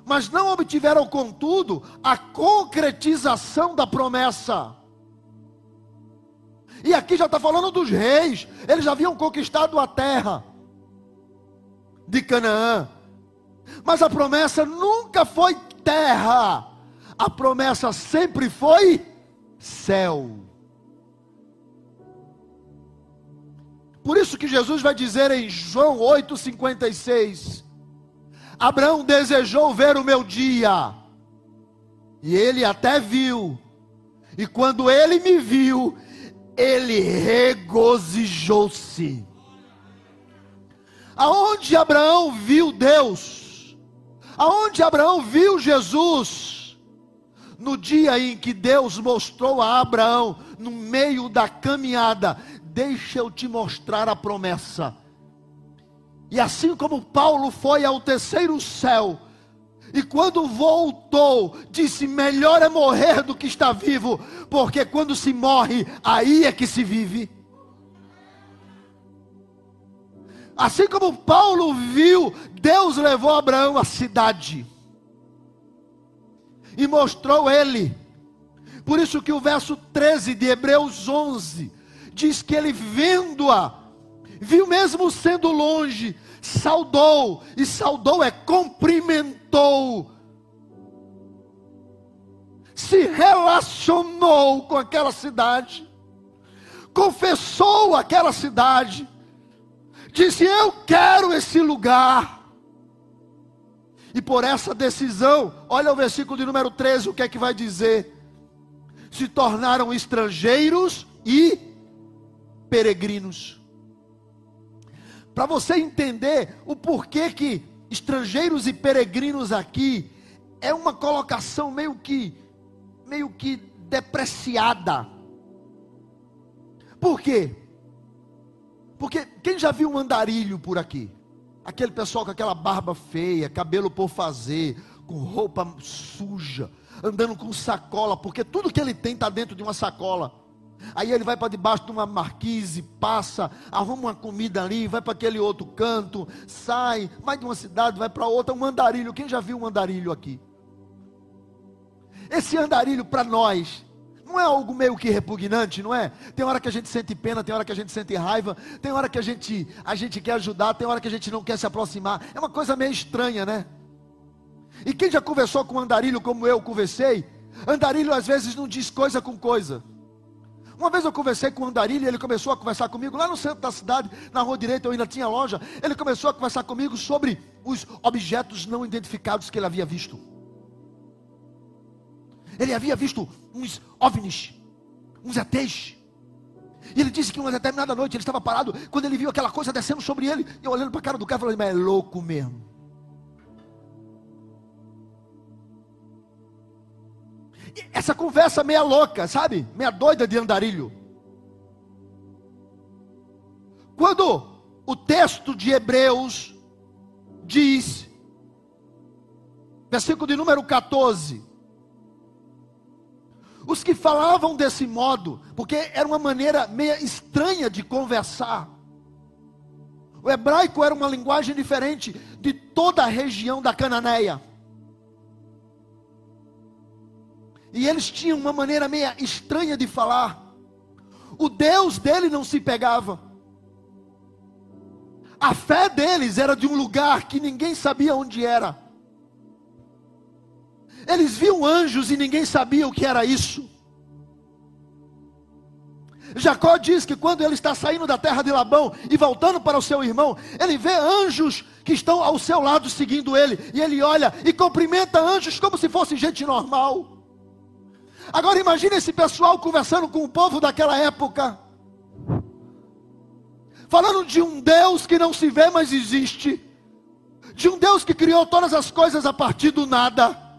mas não obtiveram, contudo, a concretização da promessa. E aqui já está falando dos reis, eles já haviam conquistado a terra de Canaã, mas a promessa nunca foi terra, a promessa sempre foi céu. Por isso que Jesus vai dizer em João 8,56: Abraão desejou ver o meu dia, e ele até viu, e quando ele me viu, ele regozijou-se. Aonde Abraão viu Deus? Aonde Abraão viu Jesus? No dia em que Deus mostrou a Abraão, no meio da caminhada, deixa eu te mostrar a promessa. E assim como Paulo foi ao terceiro céu, e quando voltou, disse: Melhor é morrer do que estar vivo, porque quando se morre, aí é que se vive. Assim como Paulo viu, Deus levou Abraão à cidade e mostrou ele. Por isso que o verso 13 de Hebreus 11 diz que ele vendo-a, viu mesmo sendo longe, saudou, e saudou é cumprimentou, se relacionou com aquela cidade, confessou aquela cidade, disse: Eu quero esse lugar. E por essa decisão, olha o versículo de número 13, o que é que vai dizer? Se tornaram estrangeiros e peregrinos. Para você entender o porquê que estrangeiros e peregrinos aqui é uma colocação meio que meio que depreciada. Por quê? Porque quem já viu um andarilho por aqui? Aquele pessoal com aquela barba feia, cabelo por fazer, com roupa suja, andando com sacola, porque tudo que ele tem está dentro de uma sacola. Aí ele vai para debaixo de uma marquise, passa, arruma uma comida ali, vai para aquele outro canto, sai, vai de uma cidade, vai para outra, um andarilho. Quem já viu um andarilho aqui? Esse andarilho para nós não é algo meio que repugnante, não é? Tem hora que a gente sente pena, tem hora que a gente sente raiva, tem hora que a gente, a gente quer ajudar, tem hora que a gente não quer se aproximar. É uma coisa meio estranha, né? E quem já conversou com um andarilho como eu conversei, andarilho às vezes não diz coisa com coisa. Uma vez eu conversei com um andarilho ele começou a conversar comigo lá no centro da cidade, na rua direita, eu ainda tinha loja. Ele começou a conversar comigo sobre os objetos não identificados que ele havia visto. Ele havia visto uns ovnis, uns ETs. E ele disse que uma determinada noite ele estava parado, quando ele viu aquela coisa descendo sobre ele, e eu olhando para a cara do cara, falei, mas é louco mesmo. E essa conversa meia louca, sabe? Meia doida de andarilho. Quando o texto de Hebreus diz, versículo de número 14, os que falavam desse modo, porque era uma maneira meia estranha de conversar. O hebraico era uma linguagem diferente de toda a região da Cananeia. E eles tinham uma maneira meia estranha de falar. O Deus dele não se pegava. A fé deles era de um lugar que ninguém sabia onde era. Eles viam anjos e ninguém sabia o que era isso. Jacó diz que quando ele está saindo da terra de Labão e voltando para o seu irmão, ele vê anjos que estão ao seu lado seguindo ele, e ele olha e cumprimenta anjos como se fosse gente normal. Agora imagine esse pessoal conversando com o povo daquela época, falando de um Deus que não se vê, mas existe, de um Deus que criou todas as coisas a partir do nada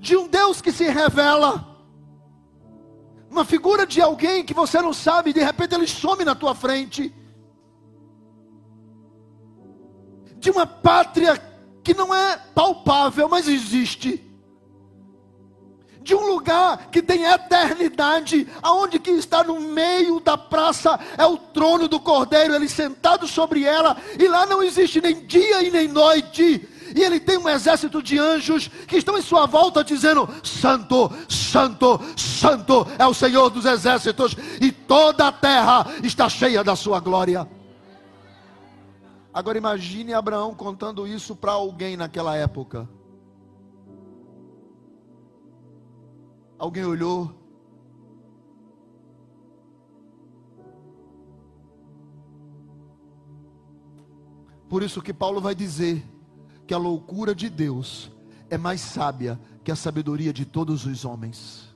de um Deus que se revela. Uma figura de alguém que você não sabe, de repente ele some na tua frente. De uma pátria que não é palpável, mas existe. De um lugar que tem eternidade, aonde que está no meio da praça é o trono do Cordeiro, ele sentado sobre ela, e lá não existe nem dia e nem noite e ele tem um exército de anjos que estão em sua volta dizendo: Santo, Santo, Santo é o Senhor dos exércitos, e toda a terra está cheia da sua glória. Agora imagine Abraão contando isso para alguém naquela época. Alguém olhou. Por isso que Paulo vai dizer que a loucura de Deus é mais sábia que a sabedoria de todos os homens.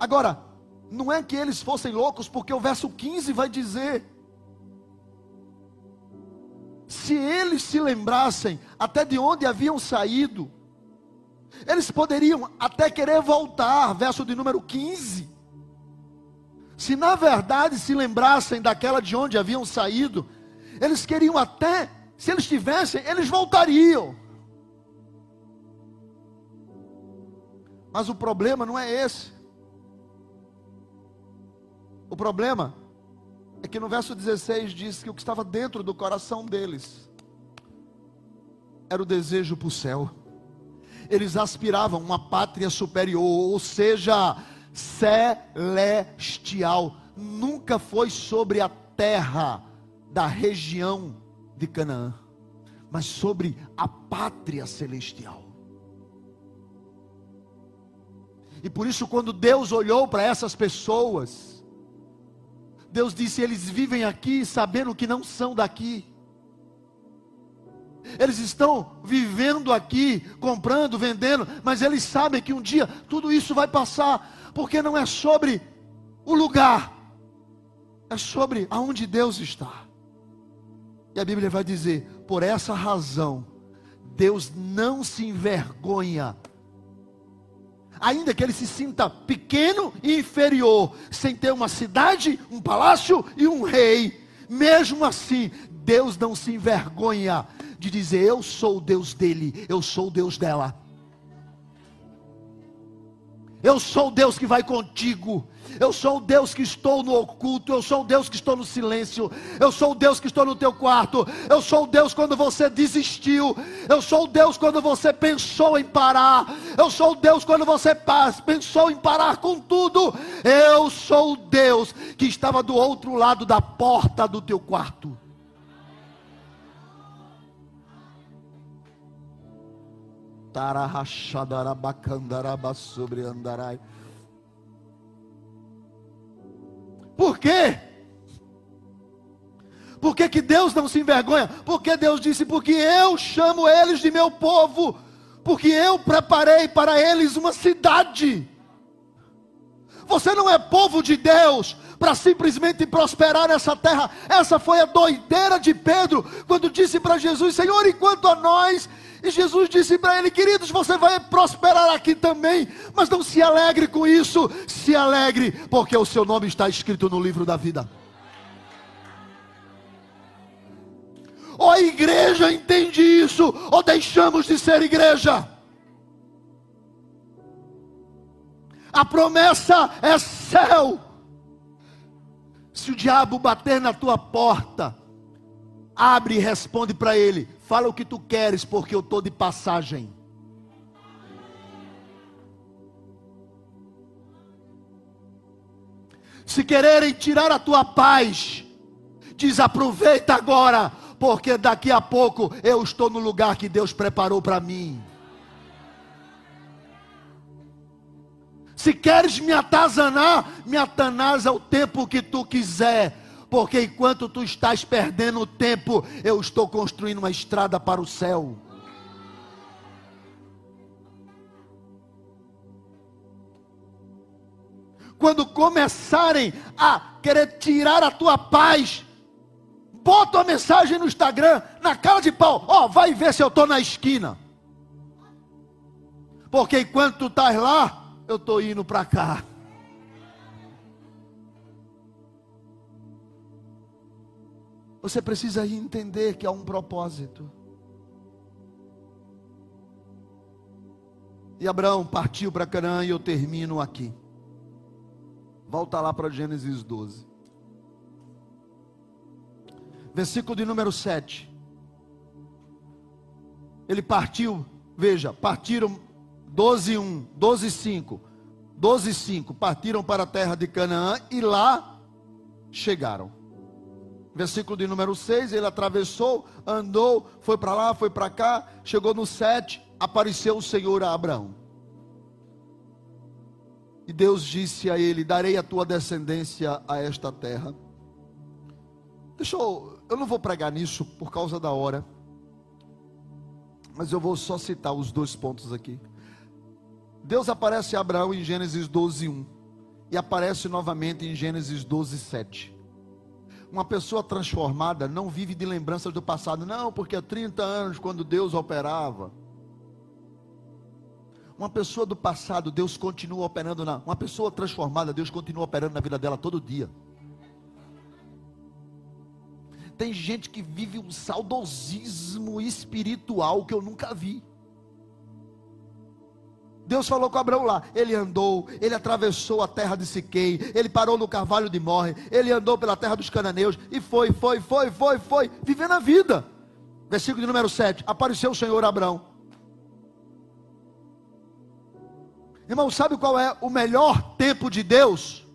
Agora, não é que eles fossem loucos, porque o verso 15 vai dizer: se eles se lembrassem até de onde haviam saído, eles poderiam até querer voltar, verso de número 15. Se na verdade se lembrassem daquela de onde haviam saído, eles queriam até, se eles tivessem, eles voltariam. Mas o problema não é esse. O problema é que no verso 16 diz que o que estava dentro do coração deles era o desejo para o céu. Eles aspiravam uma pátria superior, ou seja, celestial. Nunca foi sobre a terra da região de Canaã, mas sobre a pátria celestial. E por isso, quando Deus olhou para essas pessoas, Deus disse: eles vivem aqui sabendo que não são daqui. Eles estão vivendo aqui, comprando, vendendo, mas eles sabem que um dia tudo isso vai passar, porque não é sobre o lugar, é sobre aonde Deus está. E a Bíblia vai dizer: por essa razão, Deus não se envergonha, ainda que ele se sinta pequeno e inferior, sem ter uma cidade, um palácio e um rei, mesmo assim, Deus não se envergonha de dizer: Eu sou o Deus dele, eu sou o Deus dela. Eu sou o Deus que vai contigo. Eu sou o Deus que estou no oculto. Eu sou o Deus que estou no silêncio. Eu sou o Deus que estou no teu quarto. Eu sou o Deus quando você desistiu. Eu sou o Deus quando você pensou em parar. Eu sou o Deus quando você pensou em parar com tudo. Eu sou o Deus que estava do outro lado da porta do teu quarto. Sobre andarai. Por quê? Por que, que Deus não se envergonha? Porque Deus disse: Porque eu chamo eles de meu povo, porque eu preparei para eles uma cidade. Você não é povo de Deus para simplesmente prosperar nessa terra. Essa foi a doideira de Pedro quando disse para Jesus: Senhor, enquanto a nós e Jesus disse para ele: Queridos, você vai prosperar aqui também, mas não se alegre com isso, se alegre, porque o seu nome está escrito no livro da vida. Ou a igreja entende isso, ou deixamos de ser igreja. A promessa é céu. Se o diabo bater na tua porta, abre e responde para ele: Fala o que tu queres, porque eu estou de passagem. Se quererem tirar a tua paz, desaproveita agora, porque daqui a pouco eu estou no lugar que Deus preparou para mim. Se queres me atazanar, me atanasa o tempo que tu quiser, porque enquanto tu estás perdendo tempo, eu estou construindo uma estrada para o céu. Quando começarem a querer tirar a tua paz, bota uma mensagem no Instagram, na cara de pau, ó, oh, vai ver se eu estou na esquina. Porque enquanto tu estás lá, eu estou indo para cá. Você precisa entender que há um propósito. E Abraão partiu para Canaã e eu termino aqui. Volta lá para Gênesis 12. Versículo de número 7. Ele partiu, veja, partiram 12 1, 12 5. 12 5 partiram para a terra de Canaã e lá chegaram versículo de número 6, ele atravessou, andou, foi para lá, foi para cá, chegou no 7, apareceu o Senhor a Abraão. E Deus disse a ele: Darei a tua descendência a esta terra. Deixa eu, eu não vou pregar nisso por causa da hora, mas eu vou só citar os dois pontos aqui. Deus aparece a Abraão em Gênesis 12, 1 e aparece novamente em Gênesis 12, 7. Uma pessoa transformada não vive de lembranças do passado, não, porque há 30 anos, quando Deus operava. Uma pessoa do passado, Deus continua operando na. Uma pessoa transformada, Deus continua operando na vida dela todo dia. Tem gente que vive um saudosismo espiritual que eu nunca vi. Deus falou com Abraão lá. Ele andou, ele atravessou a terra de Siquei, ele parou no carvalho de Morre, ele andou pela terra dos cananeus e foi, foi, foi, foi, foi, vivendo a vida. Versículo de número 7. Apareceu o Senhor Abraão. Irmão, sabe qual é o melhor tempo de Deus?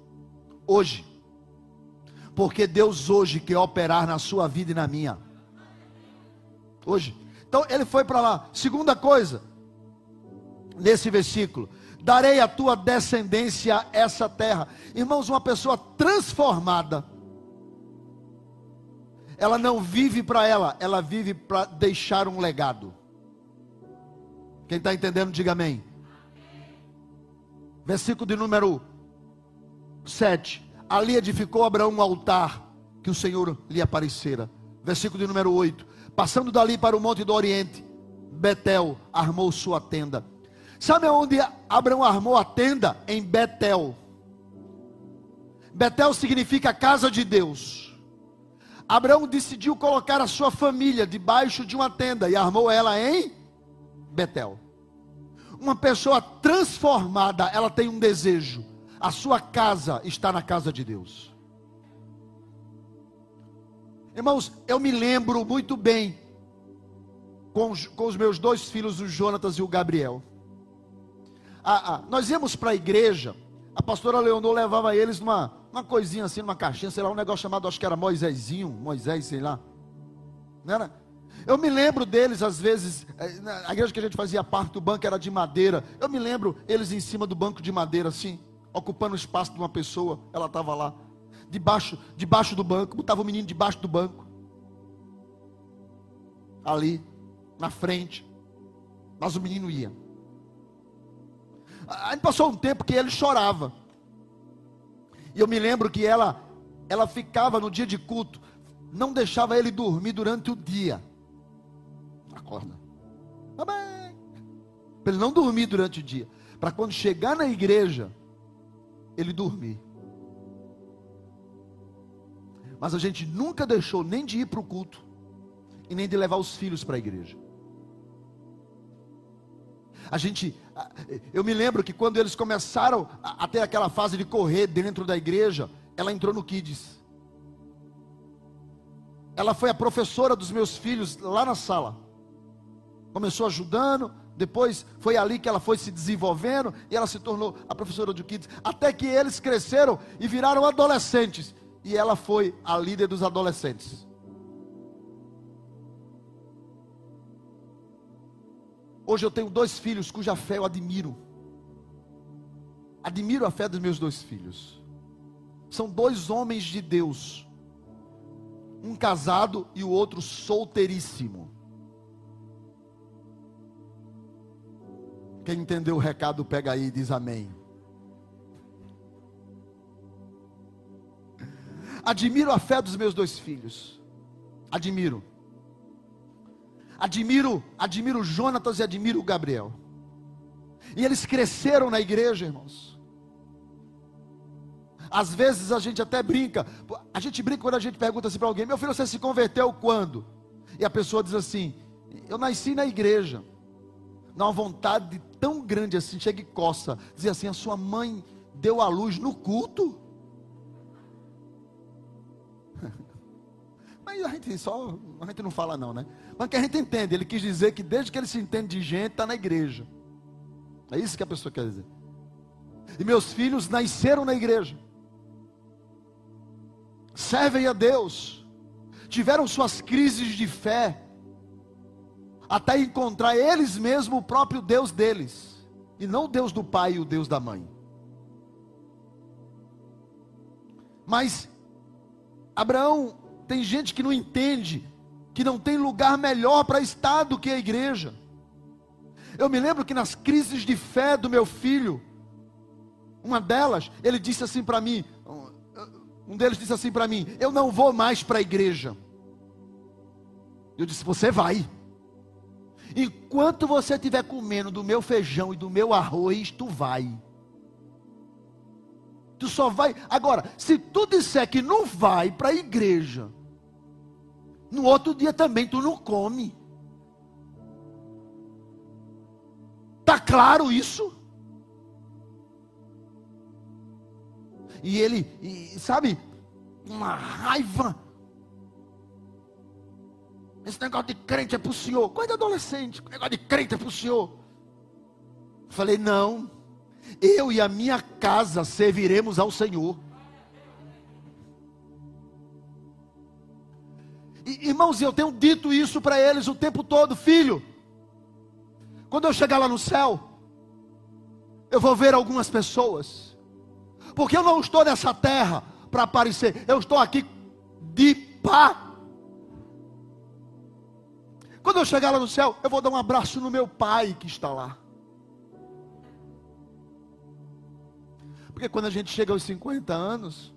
Hoje. Porque Deus hoje quer operar na sua vida e na minha. Hoje. Então ele foi para lá. Segunda coisa, nesse versículo: Darei à tua descendência essa terra. Irmãos, uma pessoa transformada, ela não vive para ela, ela vive para deixar um legado. Quem está entendendo, diga amém. Versículo de número 7. Ali edificou Abraão um altar que o Senhor lhe aparecera. Versículo de número 8. Passando dali para o monte do Oriente, Betel armou sua tenda. Sabe onde Abraão armou a tenda? Em Betel. Betel significa casa de Deus. Abraão decidiu colocar a sua família debaixo de uma tenda e armou ela em Betel. Uma pessoa transformada, ela tem um desejo. A sua casa está na casa de Deus. Irmãos, eu me lembro muito bem com, com os meus dois filhos, o Jonatas e o Gabriel. Ah, ah, nós íamos para a igreja, a pastora Leonor levava eles numa uma coisinha assim, numa caixinha, sei lá, um negócio chamado, acho que era Moisésinho, Moisés, sei lá. Não era? Eu me lembro deles, às vezes, eh, a igreja que a gente fazia parte do banco era de madeira. Eu me lembro eles em cima do banco de madeira, assim, ocupando o espaço de uma pessoa, ela estava lá debaixo, debaixo do banco, botava o menino debaixo do banco. Ali, na frente. Mas o menino ia. Aí passou um tempo que ele chorava. E eu me lembro que ela, ela ficava no dia de culto, não deixava ele dormir durante o dia. Acorda. Para ele não dormir durante o dia. Para quando chegar na igreja, ele dormir. Mas a gente nunca deixou nem de ir para o culto e nem de levar os filhos para a igreja. A gente, eu me lembro que quando eles começaram a ter aquela fase de correr dentro da igreja, ela entrou no Kids. Ela foi a professora dos meus filhos lá na sala. Começou ajudando, depois foi ali que ela foi se desenvolvendo e ela se tornou a professora do Kids, até que eles cresceram e viraram adolescentes e ela foi a líder dos adolescentes. Hoje eu tenho dois filhos cuja fé eu admiro. Admiro a fé dos meus dois filhos. São dois homens de Deus. Um casado e o outro solteiríssimo. Quem entendeu o recado, pega aí e diz amém. Admiro a fé dos meus dois filhos. Admiro. Admiro, admiro Jonatas e admiro o Gabriel. E eles cresceram na igreja, irmãos. Às vezes a gente até brinca. A gente brinca quando a gente pergunta assim para alguém: Meu filho, você se converteu quando? E a pessoa diz assim: Eu nasci na igreja. Dá uma vontade tão grande assim, chega e coça. Diz assim: A sua mãe deu a luz no culto? Mas a gente só, a gente não fala não, né? Mas que a gente entende, ele quis dizer que desde que ele se entende de gente, está na igreja. É isso que a pessoa quer dizer. E meus filhos nasceram na igreja. Servem a Deus. Tiveram suas crises de fé. Até encontrar eles mesmos o próprio Deus deles. E não o Deus do pai e o Deus da mãe. Mas Abraão tem gente que não entende que não tem lugar melhor para estar do que a igreja. Eu me lembro que nas crises de fé do meu filho, uma delas, ele disse assim para mim, um deles disse assim para mim: Eu não vou mais para a igreja. Eu disse: Você vai. Enquanto você estiver comendo do meu feijão e do meu arroz, tu vai. Tu só vai. Agora, se tu disser que não vai para a igreja, no outro dia também tu não come. Tá claro isso? E ele, e, sabe, uma raiva. Esse negócio de crente é para o senhor. Coisa adolescente. Negócio de crente é para o senhor. Falei, não. Eu e a minha casa serviremos ao Senhor. Irmãos, eu tenho dito isso para eles o tempo todo, filho. Quando eu chegar lá no céu, eu vou ver algumas pessoas, porque eu não estou nessa terra para aparecer, eu estou aqui de pá. Quando eu chegar lá no céu, eu vou dar um abraço no meu pai que está lá. Porque quando a gente chega aos 50 anos,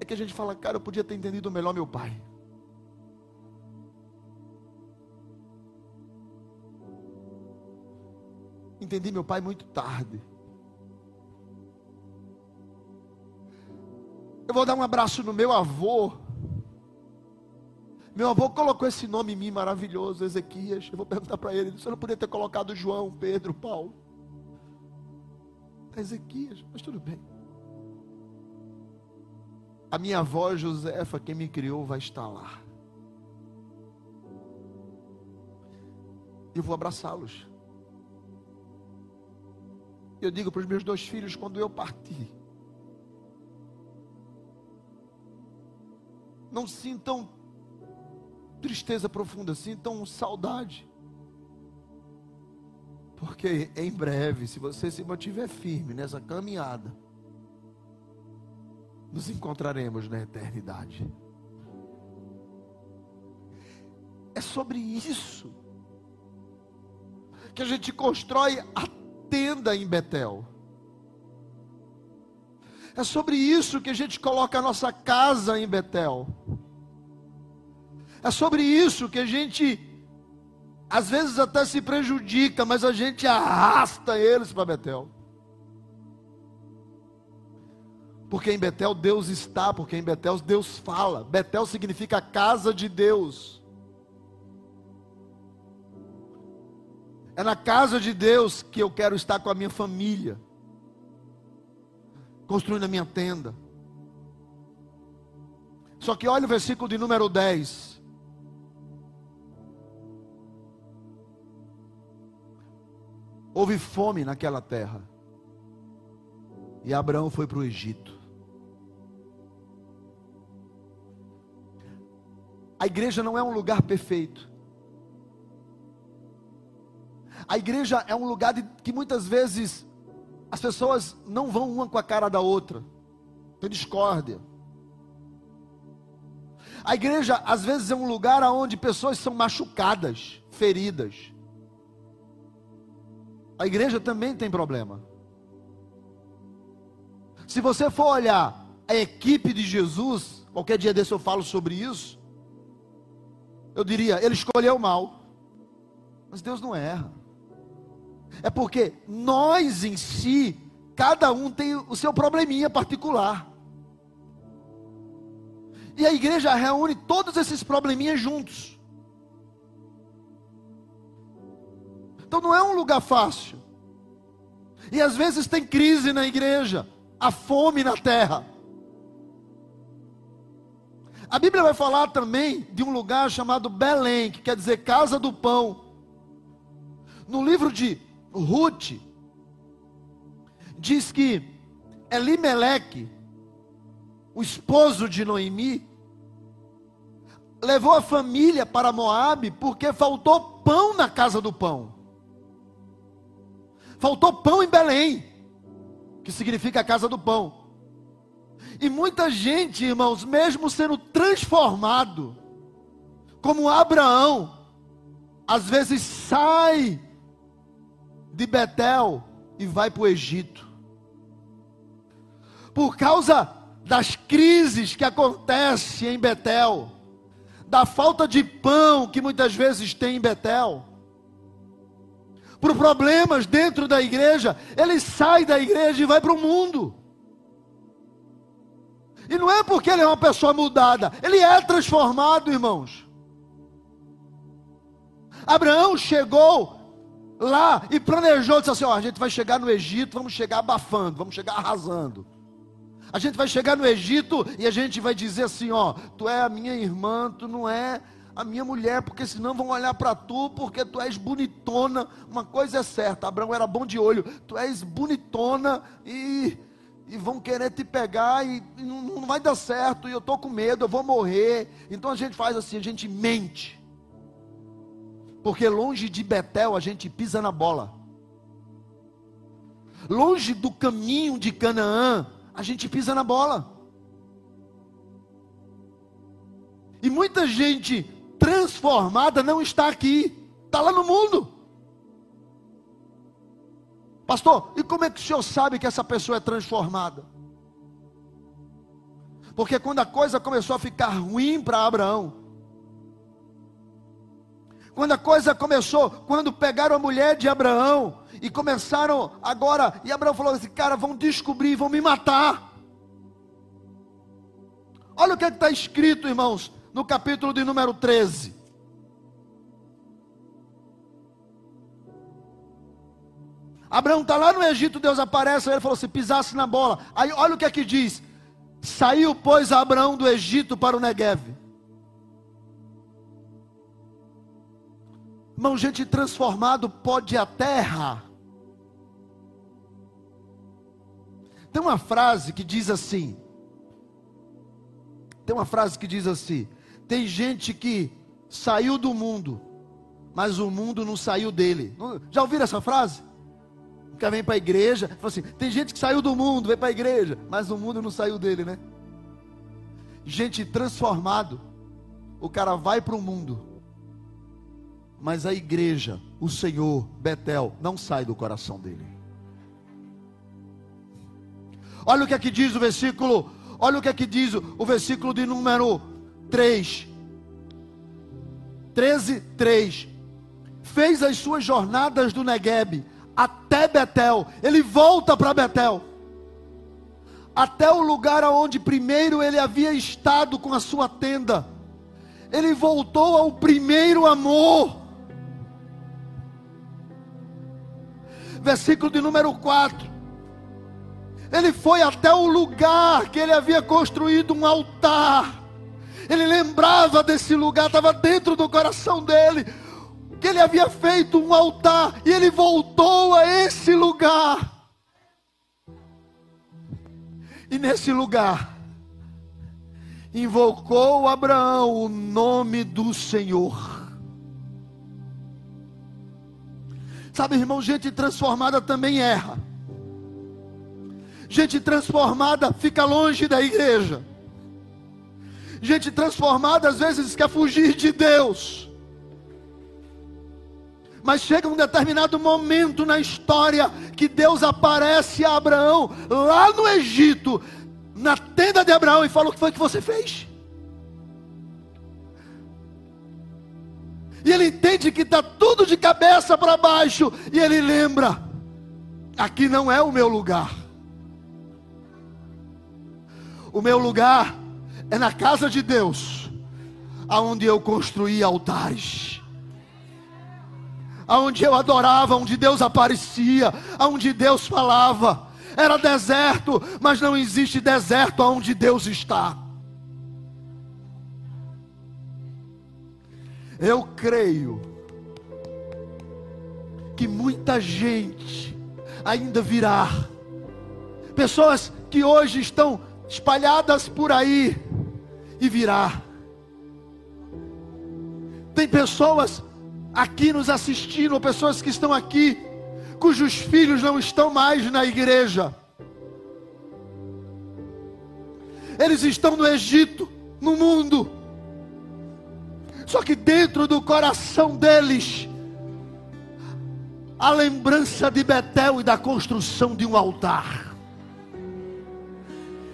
é que a gente fala, cara, eu podia ter entendido melhor meu pai. Entendi meu pai muito tarde. Eu vou dar um abraço no meu avô. Meu avô colocou esse nome em mim maravilhoso, Ezequias. Eu vou perguntar para ele: você não podia ter colocado João, Pedro, Paulo? Ezequias, mas tudo bem. A minha avó Josefa, quem me criou, vai estar lá. Eu vou abraçá-los. Eu digo para os meus dois filhos quando eu partir: não sintam tristeza profunda, sintam saudade. Porque em breve, se você se mantiver firme nessa caminhada, nos encontraremos na eternidade. É sobre isso que a gente constrói a tenda em Betel. É sobre isso que a gente coloca a nossa casa em Betel. É sobre isso que a gente às vezes até se prejudica, mas a gente arrasta eles para Betel. Porque em Betel Deus está, porque em Betel Deus fala. Betel significa casa de Deus. É na casa de Deus que eu quero estar com a minha família, construindo a minha tenda. Só que olha o versículo de número 10. Houve fome naquela terra. E Abraão foi para o Egito. A igreja não é um lugar perfeito. A igreja é um lugar de, que muitas vezes as pessoas não vão uma com a cara da outra. Tem discórdia. A igreja às vezes é um lugar onde pessoas são machucadas, feridas. A igreja também tem problema. Se você for olhar a equipe de Jesus, qualquer dia desse eu falo sobre isso. Eu diria, ele escolheu mal. Mas Deus não erra. É porque nós em si, cada um tem o seu probleminha particular. E a igreja reúne todos esses probleminhas juntos. Então não é um lugar fácil. E às vezes tem crise na igreja, a fome na terra. A Bíblia vai falar também de um lugar chamado Belém, que quer dizer casa do pão. No livro de Ruth, diz que Elimeleque, o esposo de Noemi, levou a família para Moabe porque faltou pão na casa do pão. Faltou pão em Belém, que significa a casa do pão. E muita gente, irmãos, mesmo sendo transformado, como Abraão, às vezes sai de Betel e vai para o Egito. Por causa das crises que acontecem em Betel, da falta de pão que muitas vezes tem em Betel, por problemas dentro da igreja, ele sai da igreja e vai para o mundo. E não é porque ele é uma pessoa mudada, ele é transformado, irmãos. Abraão chegou lá e planejou, disse assim: ó, a gente vai chegar no Egito, vamos chegar abafando, vamos chegar arrasando. A gente vai chegar no Egito e a gente vai dizer assim: ó, tu é a minha irmã, tu não é a minha mulher, porque senão vão olhar para tu, porque tu és bonitona. Uma coisa é certa: Abraão era bom de olho, tu és bonitona e e vão querer te pegar e, não, não vai dar certo, e eu estou com medo, eu vou morrer. Então a gente faz assim, a gente mente. Porque longe de Betel a gente pisa na bola. Longe do caminho de Canaã, a gente pisa na bola. E muita gente transformada não está aqui, está lá no mundo. Pastor, e como é que o senhor sabe que essa pessoa é transformada? Porque quando a coisa começou a ficar ruim para Abraão, quando a coisa começou, quando pegaram a mulher de Abraão e começaram agora, e Abraão falou assim: cara, vão descobrir, vão me matar. Olha o que é está escrito, irmãos, no capítulo de número 13. Abraão está lá no Egito, Deus aparece, ele falou assim: pisasse na bola. Aí olha o que é que diz: Saiu, pois, Abraão do Egito para o Negev. Irmão, gente transformado pode até errar. Tem uma frase que diz assim: tem uma frase que diz assim: tem gente que saiu do mundo, mas o mundo não saiu dele. Já ouviram essa frase? Nunca vem para a igreja. Fala assim, tem gente que saiu do mundo, vem para a igreja, mas o mundo não saiu dele, né? Gente transformado, o cara vai para o mundo, mas a igreja, o Senhor, Betel, não sai do coração dele. Olha o que é que diz o versículo Olha o que é que diz o versículo de número 3. 13, 3. Fez as suas jornadas do Negueb até Betel. Ele volta para Betel. Até o lugar aonde primeiro ele havia estado com a sua tenda. Ele voltou ao primeiro amor. Versículo de número 4. Ele foi até o lugar que ele havia construído um altar. Ele lembrava desse lugar, estava dentro do coração dele, que ele havia feito um altar e ele voltou a esse lugar. E nesse lugar, invocou Abraão o nome do Senhor. Sabe, irmão, gente transformada também erra. Gente transformada fica longe da igreja. Gente transformada às vezes quer fugir de Deus. Mas chega um determinado momento na história que Deus aparece a Abraão lá no Egito, na tenda de Abraão, e fala: O que foi que você fez? E ele entende que está tudo de cabeça para baixo, e ele lembra: Aqui não é o meu lugar. O meu lugar é na casa de Deus, aonde eu construí altares. Aonde eu adorava, onde Deus aparecia, aonde Deus falava. Era deserto, mas não existe deserto aonde Deus está. Eu creio que muita gente ainda virá. Pessoas que hoje estão espalhadas por aí e virá. Tem pessoas aqui nos assistindo, pessoas que estão aqui, cujos filhos não estão mais na igreja. Eles estão no Egito, no mundo. Só que dentro do coração deles, a lembrança de Betel e da construção de um altar.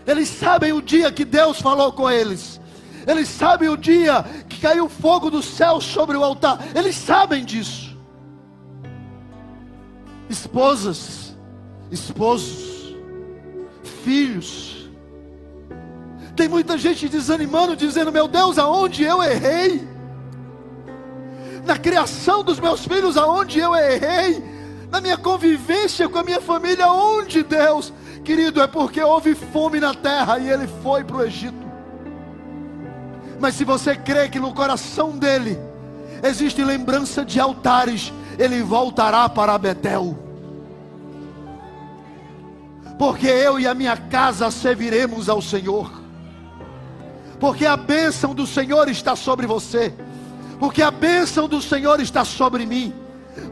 Eles sabem o dia que Deus falou com eles. Eles sabem o dia que caiu fogo do céu sobre o altar. Eles sabem disso. Esposas, esposos, filhos. Tem muita gente desanimando, dizendo: Meu Deus, aonde eu errei? Na criação dos meus filhos, aonde eu errei? Na minha convivência com a minha família, aonde Deus? Querido, é porque houve fome na terra e ele foi para o Egito. Mas se você crê que no coração dele existe lembrança de altares, ele voltará para Betel. Porque eu e a minha casa serviremos ao Senhor. Porque a bênção do Senhor está sobre você. Porque a bênção do Senhor está sobre mim.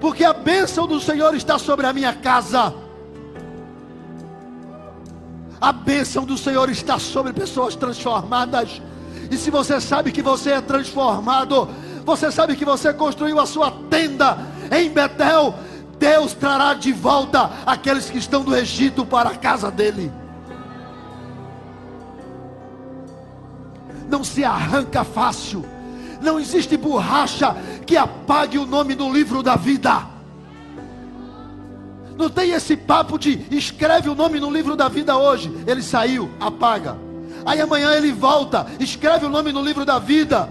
Porque a bênção do Senhor está sobre a minha casa. A bênção do Senhor está sobre pessoas transformadas. E se você sabe que você é transformado, você sabe que você construiu a sua tenda em Betel, Deus trará de volta aqueles que estão do Egito para a casa dele. não se arranca fácil. Não existe borracha que apague o nome do livro da vida. Não tem esse papo de escreve o nome no livro da vida hoje. Ele saiu, apaga. Aí amanhã ele volta, escreve o nome no livro da vida.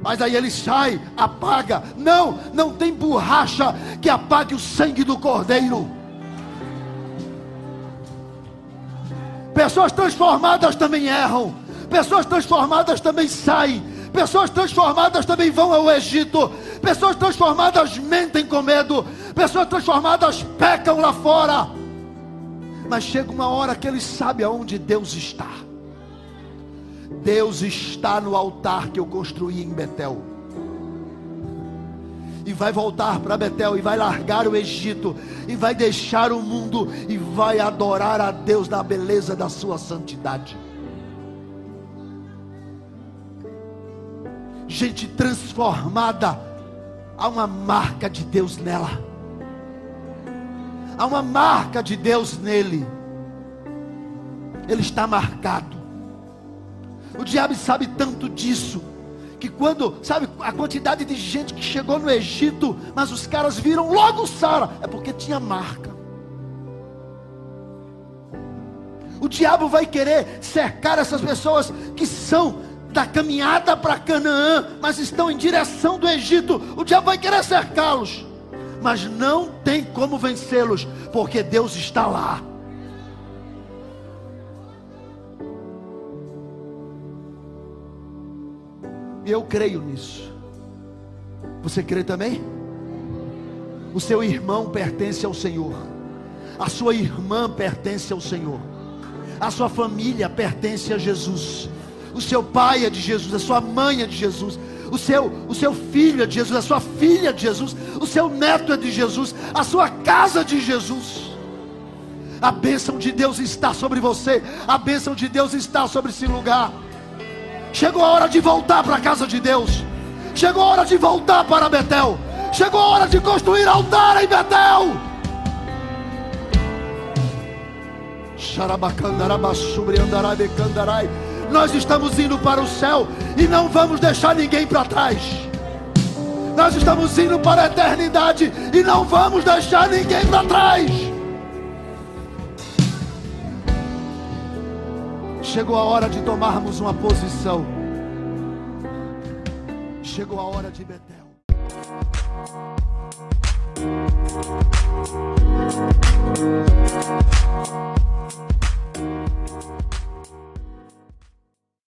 Mas aí ele sai, apaga. Não, não tem borracha que apague o sangue do cordeiro. Pessoas transformadas também erram. Pessoas transformadas também saem. Pessoas transformadas também vão ao Egito. Pessoas transformadas mentem com medo. Pessoas transformadas pecam lá fora. Mas chega uma hora que ele sabe aonde Deus está. Deus está no altar que eu construí em Betel. E vai voltar para Betel e vai largar o Egito e vai deixar o mundo e vai adorar a Deus na beleza da sua santidade. Gente transformada, há uma marca de Deus nela. Há uma marca de Deus nele. Ele está marcado. O diabo sabe tanto disso. Que quando, sabe, a quantidade de gente que chegou no Egito, mas os caras viram logo Sara, é porque tinha marca. O diabo vai querer cercar essas pessoas que são da caminhada para Canaã, mas estão em direção do Egito. O diabo vai querer cercá-los, mas não tem como vencê-los, porque Deus está lá. Eu creio nisso. Você crê também? O seu irmão pertence ao Senhor. A sua irmã pertence ao Senhor. A sua família pertence a Jesus. O seu pai é de Jesus, a sua mãe é de Jesus. O seu, o seu filho é de Jesus, a sua filha é de Jesus, o seu neto é de Jesus, a sua casa é de Jesus. A bênção de Deus está sobre você, a bênção de Deus está sobre esse lugar. Chegou a hora de voltar para a casa de Deus. Chegou a hora de voltar para Betel. Chegou a hora de construir altar em Betel. Nós estamos indo para o céu e não vamos deixar ninguém para trás. Nós estamos indo para a eternidade e não vamos deixar ninguém para trás. Chegou a hora de tomarmos uma posição. Chegou a hora de Betel.